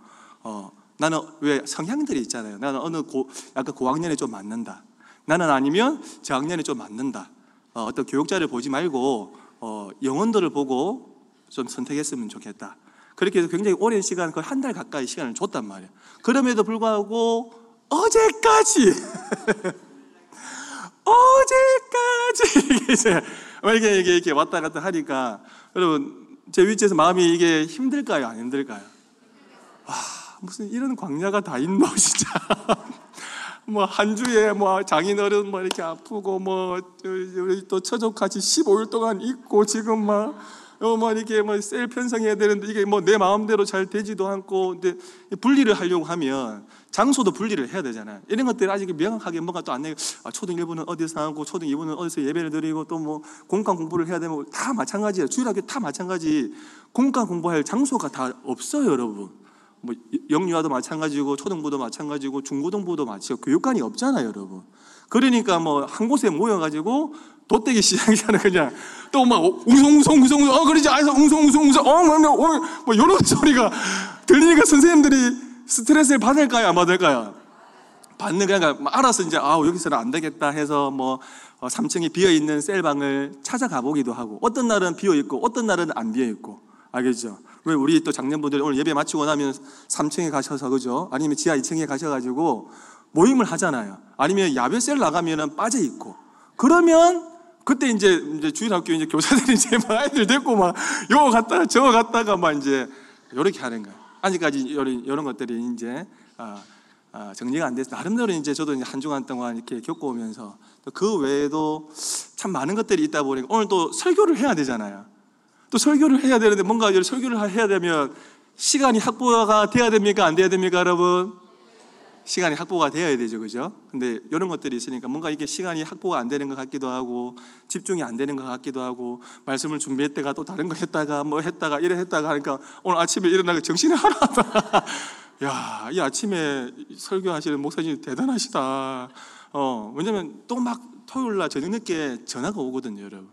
Speaker 1: 어, 나는 왜 성향들이 있잖아요. 나는 어느 고, 약간 고학년에 좀 맞는다. 나는 아니면 저학년에 좀 맞는다. 어, 어떤 교육자를 보지 말고 어, 영혼들을 보고 좀 선택했으면 좋겠다. 그렇게 해서 굉장히 오랜 시간, 거의 한 달 가까이 시간을 줬단 말이에요. 그럼에도 불구하고 어제까지, 어제까지 이렇게, 이렇게, 이렇게 왔다 갔다 하니까 여러분 제 위치에서 마음이 이게 힘들까요? 안 힘들까요? 와, 무슨 이런 광야가 다 있노, 진짜. 뭐 한 주에 뭐 장인어른 뭐 이렇게 아프고 뭐 우리 또 처족같이 15일 동안 있고 지금 막 어, 뭐 이렇게 뭐 셀 편성해야 되는데 이게 뭐 내 마음대로 잘 되지도 않고 근데 분리를 하려고 하면 장소도 분리를 해야 되잖아요. 이런 것들 아직 명확하게 뭔가 또 안 내고 아, 초등 1부는 어디서 하고 초등 2부는 어디서 예배를 드리고 또 뭐 공간 공부를 해야 되면 다 마찬가지예요. 주일학교 다 마찬가지. 공간 공부할 장소가 다 없어요, 여러분. 뭐 영유아도 마찬가지고 초등부도 마찬가지고 중고등부도 마찬가지고 교육관이 없잖아요, 여러분. 그러니까 뭐 한 곳에 모여가지고 돗대기 시장이잖아요, 그냥 또 막 웅성웅성 웅성 어 그러지 아서 웅성웅성 어뭐 뭐 이런 소리가 들리니까 선생님들이 스트레스를 받을까요, 안 받을까요? 받는 그러니까 알아서 이제 아 여기서는 안 되겠다 해서 뭐 3층에 비어 있는 셀방을 찾아가 보기도 하고 어떤 날은 비어 있고 어떤 날은 안 비어 있고 알겠죠? 왜 우리 또 작년분들 오늘 예배 마치고 나면 3층에 가셔서 그죠? 아니면 지하 2층에 가셔가지고 모임을 하잖아요. 아니면 야외셀 나가면은 빠져 있고 그러면 그때 이제 이제 주일학교 이제 교사들이 이제 막 아이들 데리고 막 요거 갔다가 저거 갔다가 막 이제 요렇게 하는 거예요. 아직까지 이런 이런 것들이 이제 아, 아, 정리가 안 돼서 나름대로 이제 저도 이제 한 주간 동안 이렇게 겪어오면서 그 외에도 참 많은 것들이 있다 보니까 오늘 또 설교를 해야 되잖아요. 또 설교를 해야 되는데 뭔가 설교를 해야 되면 시간이 확보가 돼야 됩니까? 안 돼야 됩니까, 여러분? 시간이 확보가 되어야 되죠, 그죠? 근데 이런 것들이 있으니까 뭔가 이게 시간이 확보가 안 되는 것 같기도 하고 집중이 안 되는 것 같기도 하고 말씀을 준비했다가 또 다른 거 했다가 뭐 했다가 이래 했다가 하니까 오늘 아침에 일어나서 정신이 하나도 야, 이 아침에 설교하시는 목사님 대단하시다. 어, 왜냐면 또 막 토요일 날 저녁 늦게 전화가 오거든요, 여러분.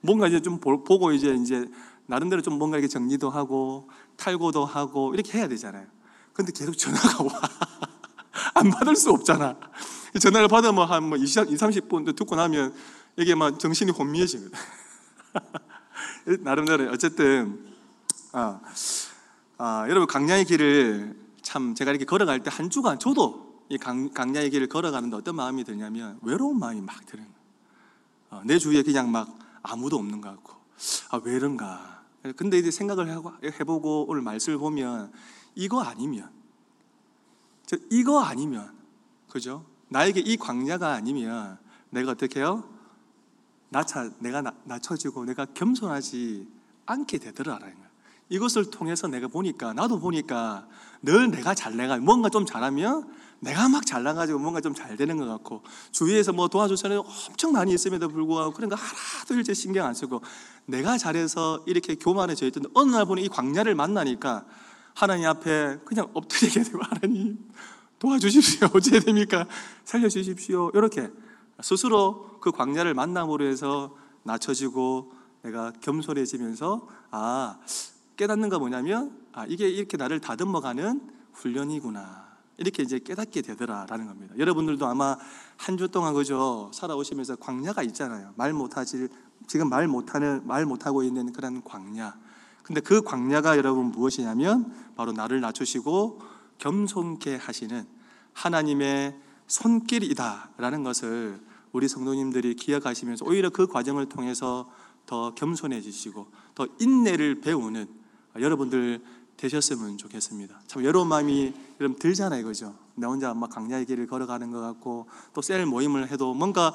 Speaker 1: 뭔가 이제 좀 보- 보고 이제 이제 나름대로 좀 뭔가 이렇게 정리도 하고 탈고도 하고 이렇게 해야 되잖아요. 근데 계속 전화가 와. 안 받을 수 없잖아. 이 전화를 받으면 한 뭐 20, 30분 듣고 나면 이게 막 정신이 혼미해지거든. 나름대로 어쨌든 아, 아, 여러분 강야의 길을 참 제가 이렇게 걸어갈 때 한 주간 저도 이 강, 강야의 길을 걸어가는데 어떤 마음이 드냐면 외로운 마음이 막 드는 거예요. 어, 내 주위에 그냥 막 아무도 없는 것 같고 아 왜 이런가. 근데 이제 생각을 해보고 오늘 말씀을 보면 이거 아니면 저 이거 아니면 그죠? 나에게 이 광야가 아니면 내가 어떻게 해요? 나차 내가 나, 낮춰지고 내가 겸손하지 않게 되더라라는 거예요 이것을 통해서 내가 보니까 나도 보니까 늘 내가 잘 내가 뭔가 좀 잘하면 내가 막 잘나가지고 뭔가 좀 잘 되는 것 같고 주위에서 뭐 도와줄 사람이 엄청 많이 있음에도 불구하고 그러니까 하나도 일제 신경 안 쓰고 내가 잘해서 이렇게 교만해져 있던 어느 날 보니 이 광야를 만나니까 하나님 앞에 그냥 엎드리게 되고 하나님 도와주십시오. 어찌해야 됩니까? 살려주십시오. 이렇게 스스로 그 광야를 만남으로 해서 낮춰지고 내가 겸손해지면서 아 깨닫는가 뭐냐면 아 이게 이렇게 나를 다듬어가는 훈련이구나 이렇게 이제 깨닫게 되더라라는 겁니다. 여러분들도 아마 한 주 동안 그죠 살아오시면서 광야가 있잖아요. 말 못하지 지금 말 못하는 말 못하고 있는 그런 광야. 근데 그 광야가 여러분 무엇이냐면 바로 나를 낮추시고 겸손케 하시는 하나님의 손길이다라는 것을 우리 성도님들이 기억하시면서 오히려 그 과정을 통해서 더 겸손해지시고 더 인내를 배우는 여러분들 되셨으면 좋겠습니다. 참 외로운 마음이 여러분 들잖아요, 그죠? 나 혼자 막 강야의 길을 걸어가는 것 같고 또 셀 모임을 해도 뭔가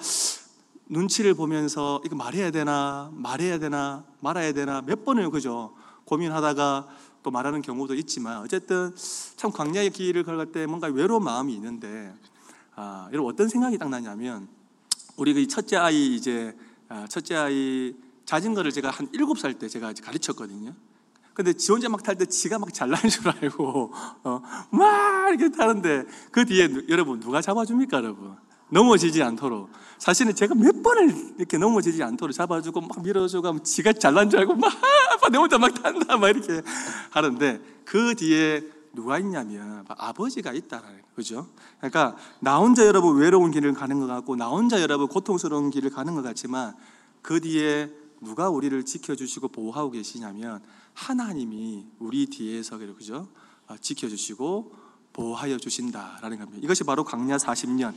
Speaker 1: 눈치를 보면서 이거 말해야 되나 말해야 되나 말아야 되나 몇 번을 그죠 고민하다가 또 말하는 경우도 있지만 어쨌든 참 광야의 길을 걸을 때 뭔가 외로운 마음이 있는데 아, 여러분 어떤 생각이 딱 나냐면 우리 그 첫째 아이 이제 아, 첫째 아이 자전거를 제가 한 일곱 살 때 제가 가르쳤거든요. 근데 지 혼자 막 탈 때 지가 막 잘나는 줄 알고 어, 막 이렇게 타는데 그 뒤에 누- 여러분 누가 잡아줍니까 여러분 넘어지지 않도록 사실은 제가 몇 번을 이렇게 넘어지지 않도록 잡아주고 막 밀어주고 하면 지가 잘난 줄 알고 막 아빠 내 혼자 막 탄다 막 이렇게 하는데 그 뒤에 누가 있냐면 아버지가 있다라는. 그죠? 그러니까 나 혼자 여러분 외로운 길을 가는 것 같고 나 혼자 여러분 고통스러운 길을 가는 것 같지만 그 뒤에 누가 우리를 지켜주시고 보호하고 계시냐면 하나님이 우리 뒤에서 그죠? 아, 지켜주시고 보호하여 주신다라는 겁니다. 이것이 바로 광야 40년,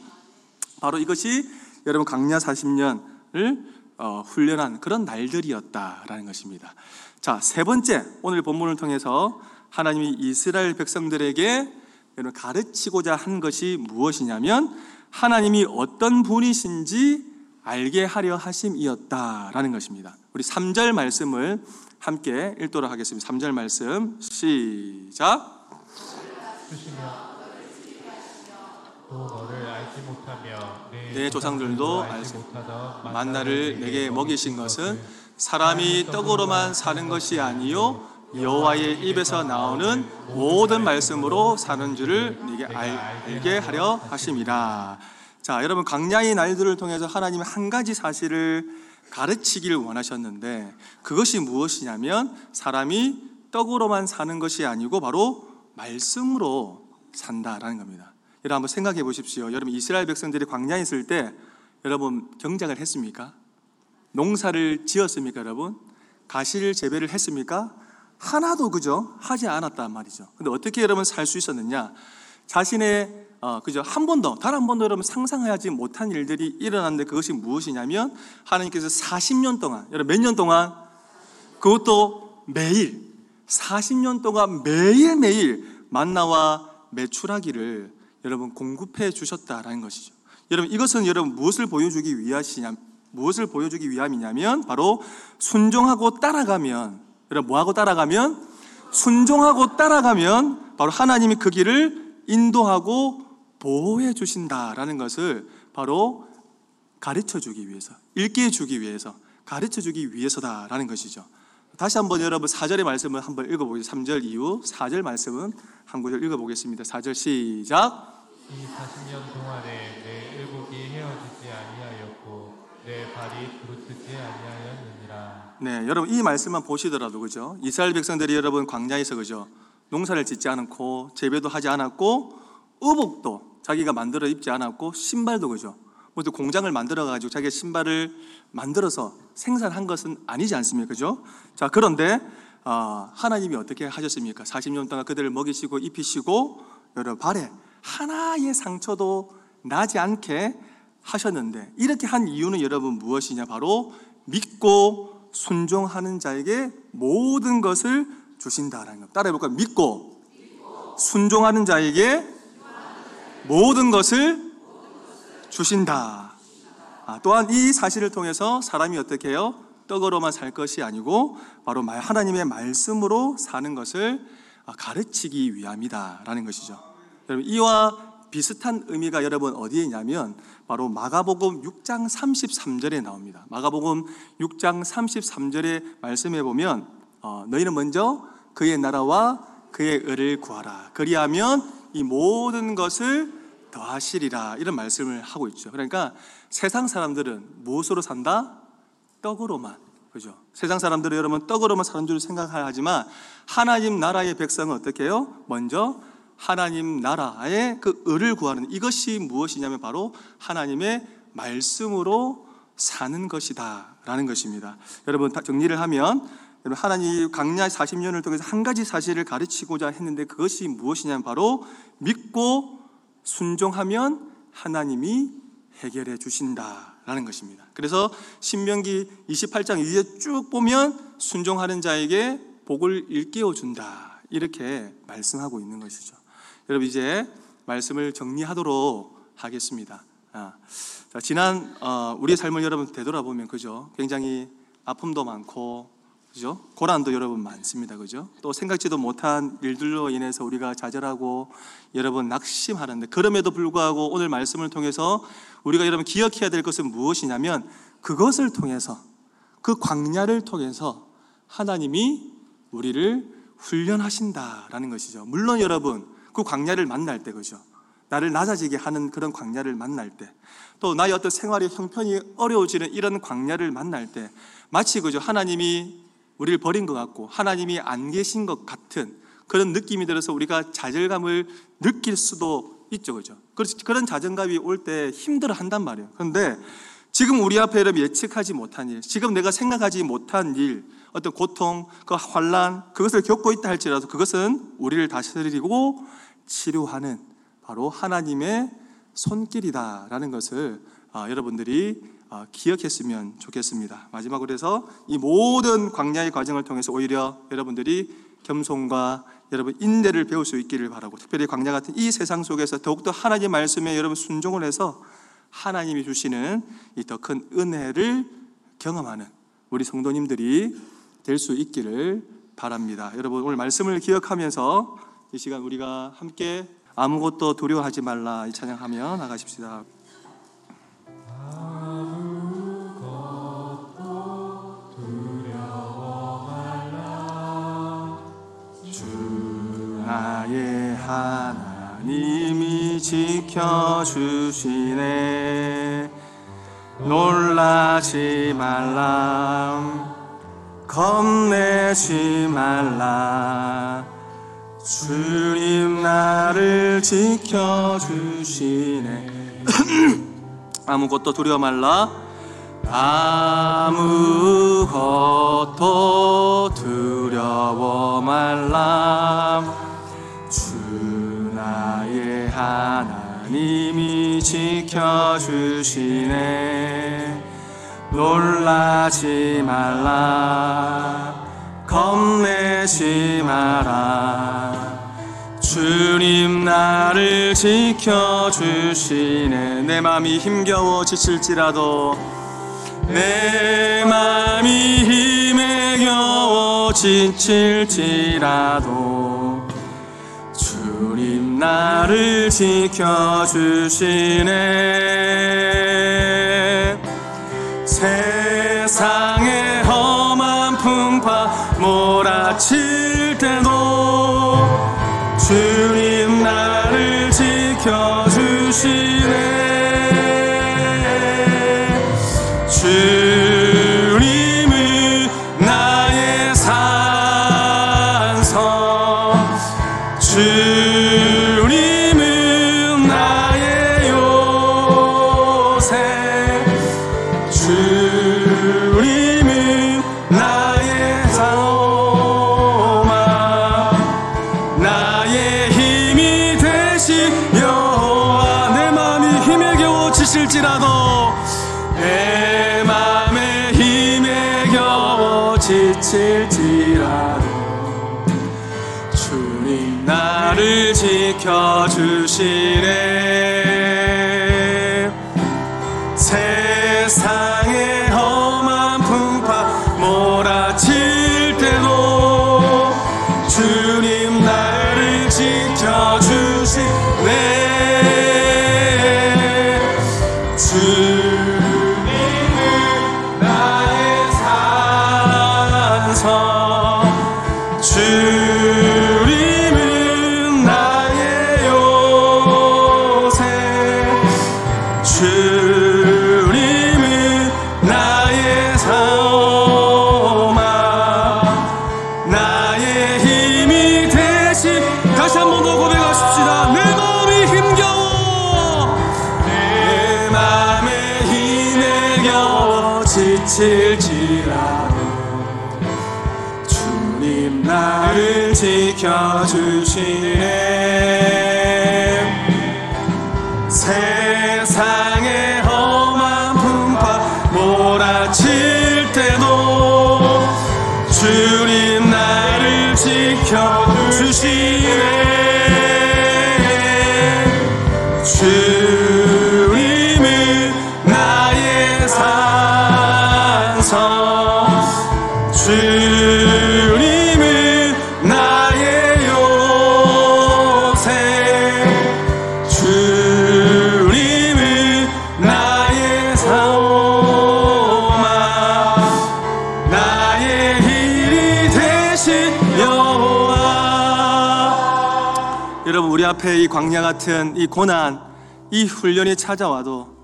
Speaker 1: 바로 이것이 여러분 광야 40년을 어, 훈련한 그런 날들이었다라는 것입니다. 자, 세 번째 오늘 본문을 통해서 하나님이 이스라엘 백성들에게 여러분 가르치고자 한 것이 무엇이냐면 하나님이 어떤 분이신지 알게 하려 하심이었다라는 것입니다. 우리 3절 말씀을 함께 읽도록 하겠습니다. 3절 말씀 시작. 내 조상들도
Speaker 2: 알지 못하던
Speaker 1: 만나를 내게 먹이신 것은 사람이 떡으로만 사는 것이 아니요 여호와의 입에서 나오는 모든 말씀으로 사는 줄을 네게 알, 알게 하려 하심이라. 자, 여러분 강야의 날들을 통해서 하나님이 한 가지 사실을 가르치기를 원하셨는데 그것이 무엇이냐면 사람이 떡으로만 사는 것이 아니고 바로 말씀으로 산다라는 겁니다. 여러분 한번 생각해 보십시오. 여러분 이스라엘 백성들이 광야에 있을 때 여러분 경작을 했습니까? 농사를 지었습니까, 여러분? 가시를 재배를 했습니까? 하나도 그죠? 하지 않았단 말이죠. 근데 어떻게 여러분 살 수 있었느냐? 자신의 어, 그죠? 한 번도 단한 번도 여러분 상상하지 못한 일들이 일어났는데 그것이 무엇이냐면 하나님께서 40년 동안 여러분 몇 년 동안 그것도 매일 40년 동안 매일매일 만나와 매출하기를 여러분 공급해 주셨다라는 것이죠. 여러분 이것은 여러분 무엇을 보여주기 위하시냐 무엇을 보여주기 위함이냐면 바로 순종하고 따라가면 여러분 뭐하고 따라가면 순종하고 따라가면 바로 하나님이 그 길을 인도하고 보호해 주신다라는 것을 바로 가르쳐 주기 위해서, 읽게 주기 위해서, 가르쳐 주기 위해서다라는 것이죠. 다시 한번 여러분 4절의 말씀을 한번 읽어보겠습니다. 3절 이후 4절 말씀은 한 구절 읽어보겠습니다. 4절 시작.
Speaker 2: 이 40년 동안에 내 의복이 헤어지지 아니하였고 내 발이 부르트지 아니하였느니라.
Speaker 1: 네, 여러분 이 말씀만 보시더라도 그죠? 이스라엘 백성들이 여러분 광야에서 그죠? 농사를 짓지 않고 재배도 하지 않았고 의복도 자기가 만들어 입지 않았고 신발도 그죠? 모두 공장을 만들어 가지고 자기가 신발을 만들어서 생산한 것은 아니지 않습니까? 그죠? 자, 그런데 아, 하나님이 어떻게 하셨습니까? 40년 동안 그들을 먹이시고 입히시고 여러분 발에 하나의 상처도 나지 않게 하셨는데 이렇게 한 이유는 여러분 무엇이냐? 바로 믿고 순종하는 자에게 모든 것을 주신다라는 것. 따라해 볼까요? 믿고 순종하는 자에게 모든 것을 주신다. 아, 또한 이 사실을 통해서 사람이 어떻게 해요? 떡으로만 살 것이 아니고 바로 말- 하나님의 말씀으로 사는 것을 아, 가르치기 위함이다라는 것이죠. 여러분 이와 비슷한 의미가 여러분 어디에 있냐면 바로 마가복음 6장 33절에 나옵니다. 마가복음 6장 33절에 말씀해 보면 어, 너희는 먼저 그의 나라와 그의 의를 구하라. 그리하면 이 모든 것을 더하시리라 이런 말씀을 하고 있죠. 그러니까 세상 사람들은 무엇으로 산다? 떡으로만. 그죠? 세상 사람들은 여러분 떡으로만 사는 줄 생각하지만 하나님 나라의 백성은 어떻게 해요? 먼저 하나님 나라의 그 의를 구하는 이것이 무엇이냐면 바로 하나님의 말씀으로 사는 것이다라는 것입니다. 여러분 다 정리를 하면 여러분 하나님 강야 40년을 통해서 한 가지 사실을 가르치고자 했는데 그것이 무엇이냐면 바로 믿고 순종하면 하나님이 해결해 주신다라는 것입니다. 그래서 신명기 28장 위에 쭉 보면 순종하는 자에게 복을 일깨워 준다. 이렇게 말씀하고 있는 것이죠. 여러분 이제 말씀을 정리하도록 하겠습니다. 아, 자, 지난 어, 우리의 삶을 여러분 되돌아보면 그죠? 굉장히 아픔도 많고 그죠? 고난도 여러분 많습니다. 그죠? 또 생각지도 못한 일들로 인해서 우리가 좌절하고 여러분 낙심하는데 그럼에도 불구하고 오늘 말씀을 통해서 우리가 여러분 기억해야 될 것은 무엇이냐면 그것을 통해서 그 광야를 통해서 하나님이 우리를 훈련하신다라는 것이죠. 물론 여러분 그 광야를 만날 때 그죠? 나를 낮아지게 하는 그런 광야를 만날 때, 또 나의 어떤 생활의 형편이 어려워지는 이런 광야를 만날 때, 마치 그죠 하나님이 우리를 버린 것 같고 하나님이 안 계신 것 같은 그런 느낌이 들어서 우리가 좌절감을 느낄 수도 있죠, 그죠? 그런 자존감이 올 때 힘들어 한단 말이에요. 그런데 지금 우리 앞에 여러분 예측하지 못한 일, 지금 내가 생각하지 못한 일, 어떤 고통, 그 환란, 그것을 겪고 있다 할지라도 그것은 우리를 다스리고 치료하는 바로 하나님의 손길이다라는 것을 아, 여러분들이 아, 기억했으면 좋겠습니다. 마지막으로 해서 이 모든 광야의 과정을 통해서 오히려 여러분들이 겸손과 여러분 인내를 배울 수 있기를 바라고 특별히 광야 같은 이 세상 속에서 더욱더 하나님 말씀에 여러분 순종을 해서 하나님이 주시는 이 더 큰 은혜를 경험하는 우리 성도님들이 될 수 있기를 바랍니다. 여러분 오늘 말씀을 기억하면서 이 시간 우리가 함께 아무것도 두려워하지 말라 이 찬양하며 나가십시다. 나의 하나님이 지켜주시네. 놀라지 말라 겁내지 말라 주님 나를 지켜주시네. 아무것도 두려워 말라. 아무것도 두려워 말라 하나님이 지켜주시네. 놀라지 말라. 겁내지 마라. 주님 나를 지켜주시네. 내 맘이 힘겨워 지칠지라도 내 맘이 힘에 겨워 지칠지라도 나를 지켜주시네 지칠지라도 주님 나를 지켜주시네. 세상의 험한 풍파 몰아칠 때도 주님 나를 지켜 앞에 이 광야 같은 이 고난 이 훈련이 찾아와도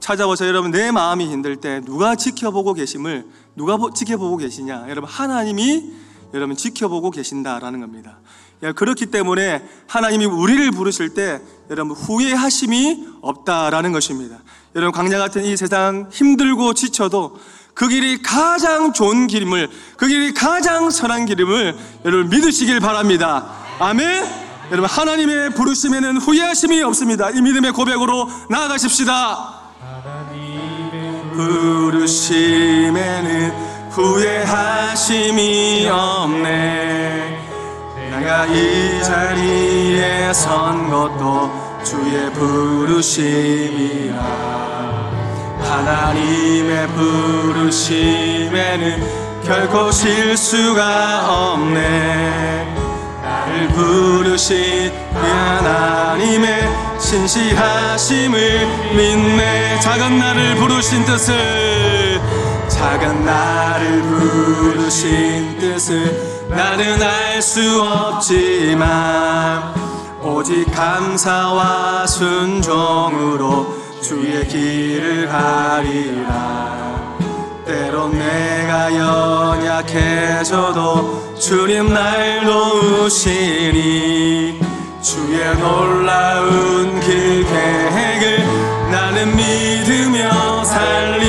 Speaker 1: 찾아와서 여러분 내 마음이 힘들 때 누가 지켜보고 계심을 누가 보- 지켜보고 계시냐? 여러분 하나님이 여러분 지켜보고 계신다라는 겁니다. 야, 그렇기 때문에 하나님이 우리를 부르실 때 여러분 후회하심이 없다라는 것입니다. 여러분 광야 같은 이 세상 힘들고 지쳐도 그 길이 가장 좋은 길임을 그 길이 가장 선한 길임을 여러분 믿으시길 바랍니다. 아멘 여러분 하나님의 부르심에는 후회하심이 없습니다. 이 믿음의 고백으로 나아가십시다.
Speaker 2: 하나님의
Speaker 1: 부르심에는 후회하심이 없네. 내가 이 자리에 선 것도 주의 부르심이라. 하나님의 부르심에는 결코 실수가 없네 나를 부르신 그 하나님의 신실하심을 믿네. 작은 나를 부르신 뜻을 작은 나를 부르신 뜻을 나는 알 수 없지만 오직 감사와 순종으로 주의 길을 가리라 때론 내가 연약해져도 주님 날 도우시니 주의 놀라운 그 계획을 나는 믿으며 살리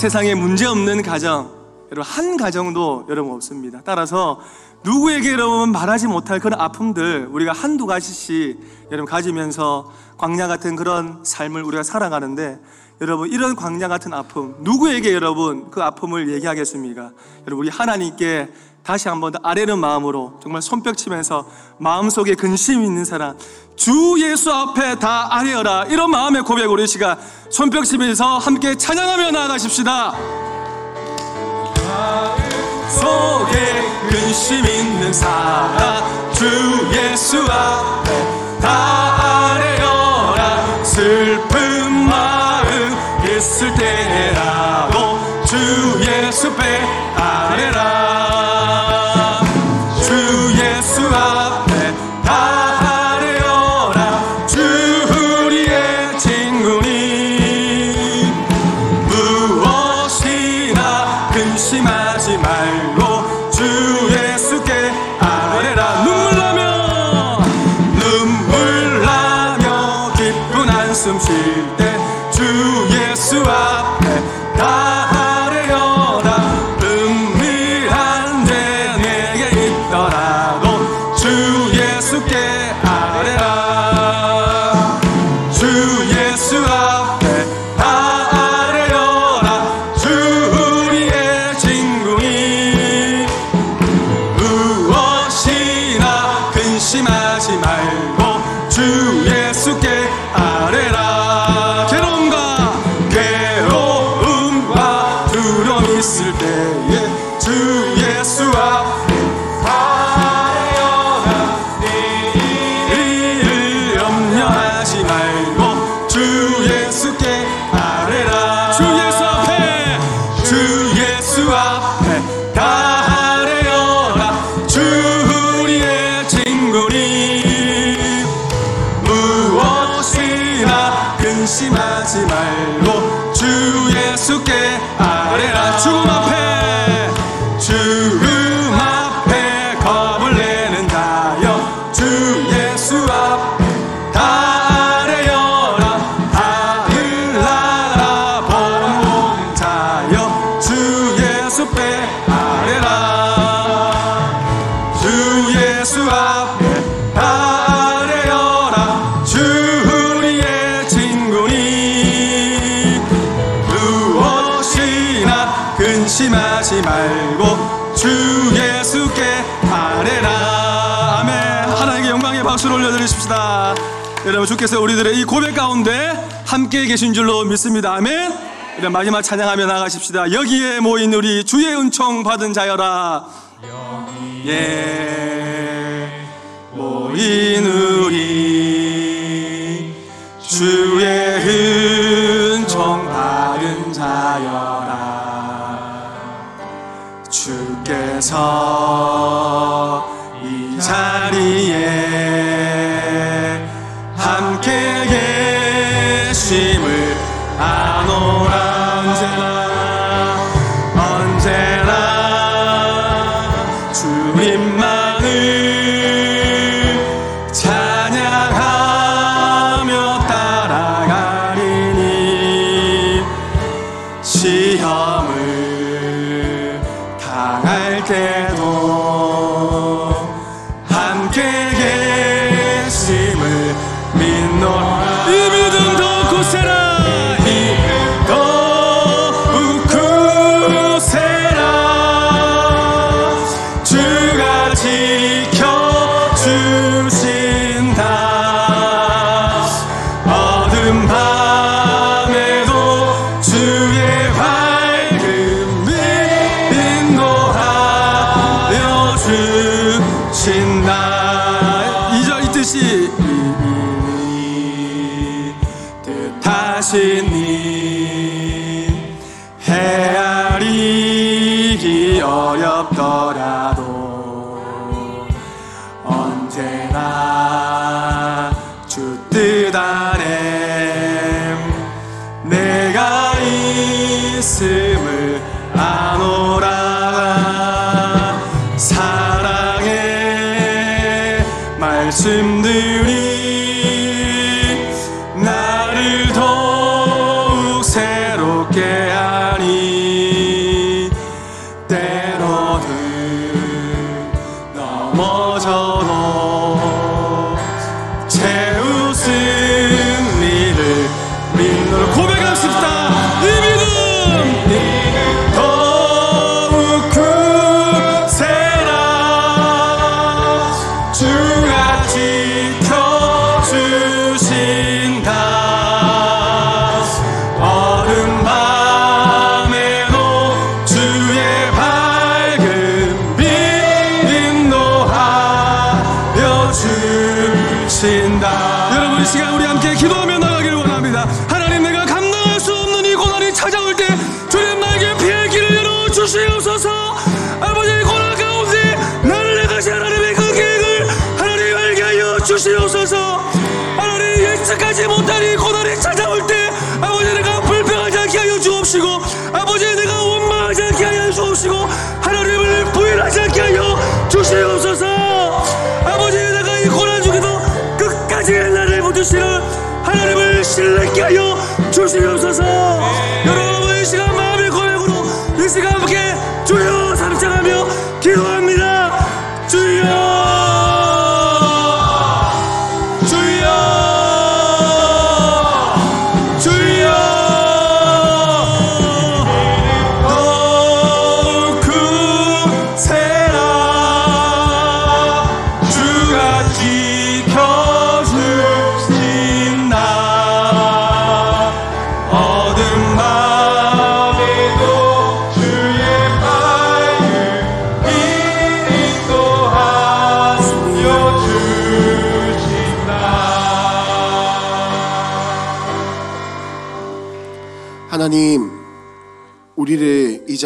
Speaker 1: 세상에 문제 없는 가정, 여러분 한 가정도 여러분 없습니다. 따라서 누구에게 여러분 말하지 못할 그런 아픔들 우리가 한두 가지씩 여러분 가지면서 광야 같은 그런 삶을 우리가 살아가는데 여러분 이런 광야 같은 아픔 누구에게 여러분 그 아픔을 얘기하겠습니까? 여러분 우리 하나님께 다시 한번 더 아뢰는 마음으로 정말 손뼉 치면서 마음속에 근심이 있는 사람 주 예수 앞에 다 아뢰어라. 이런 마음의 고백 우리 시간 손뼉 치면서 함께 찬양하며 나아가십시다. 속에 근심 있는 사람 주 예수 앞에 다 아뢰어라. 슬픈 마음 있을 때라도 주 예수 배 아뢰라 함께 계신 줄로 믿습니다. 아멘. 이런 마지막 찬양하며 나가십시다. 여기에 모인 우리 주의 은총 받은 자여라. 예. 모인 우리 주의 은총 받은 자여라. 주께서 이 자리에 함께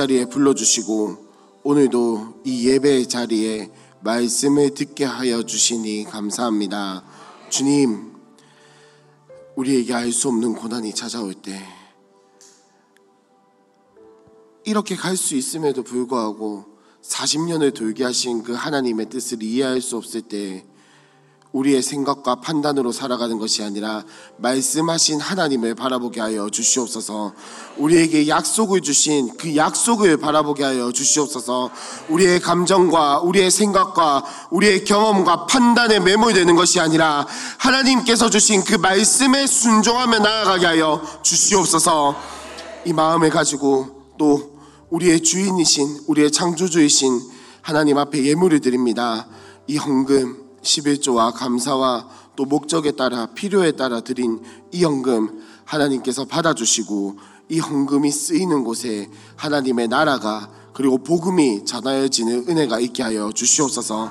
Speaker 3: 자리에 불러주시고 오늘도 이 예배 자리에 말씀을 듣게 하여 주시니 감사합니다. 주님, 우리에게 알 수 없는 고난이 찾아올 때 이렇게 갈 수 있음에도 불구하고 40년을 돌게 하신 그 하나님의 뜻을 이해할 수 없을 때 우리의 생각과 판단으로 살아가는 것이 아니라 말씀하신 하나님을 바라보게 하여 주시옵소서. 우리에게 약속을 주신 그 약속을 바라보게 하여 주시옵소서. 우리의 감정과 우리의 생각과 우리의 경험과 판단에 매몰되는 것이 아니라 하나님께서 주신 그 말씀에 순종하며 나아가게 하여 주시옵소서. 이 마음을 가지고 또 우리의 주인이신 우리의 창조주이신 하나님 앞에 예물을 드립니다. 이 헌금 11조와 감사와 또 목적에 따라 필요에 따라 드린 이 헌금 하나님께서 받아주시고 이 헌금이 쓰이는 곳에 하나님의 나라가 그리고 복음이 전하여지는 은혜가 있게 하여 주시옵소서.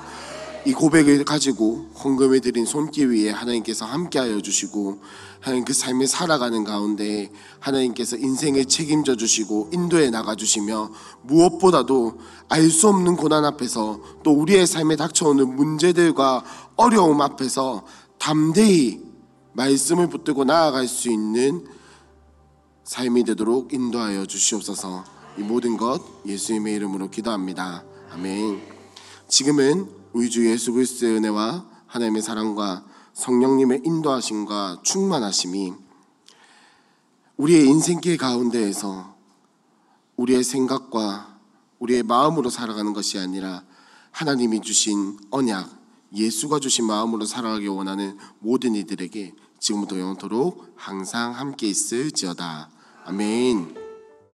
Speaker 3: 이 고백을 가지고 헌금을 드린 손길 위에 하나님께서 함께하여 주시고 하나님 그 삶을 살아가는 가운데 하나님께서 인생을 책임져 주시고 인도해 나가 주시며 무엇보다도 알 수 없는 고난 앞에서 또 우리의 삶에 닥쳐오는 문제들과 어려움 앞에서 담대히 말씀을 붙들고 나아갈 수 있는 삶이 되도록 인도하여 주시옵소서. 이 모든 것 예수님의 이름으로 기도합니다. 아멘. 지금은 우리 주 예수 그리스도의 은혜와 하나님의 사랑과 성령님의 인도하심과 충만하심이 우리의 인생길 가운데에서 우리의 생각과 우리의 마음으로 살아가는 것이 아니라 하나님이 주신 언약, 예수가 주신 마음으로 살아가기 원하는 모든 이들에게 지금부터 영원토록 항상 함께 있을지어다. 아멘.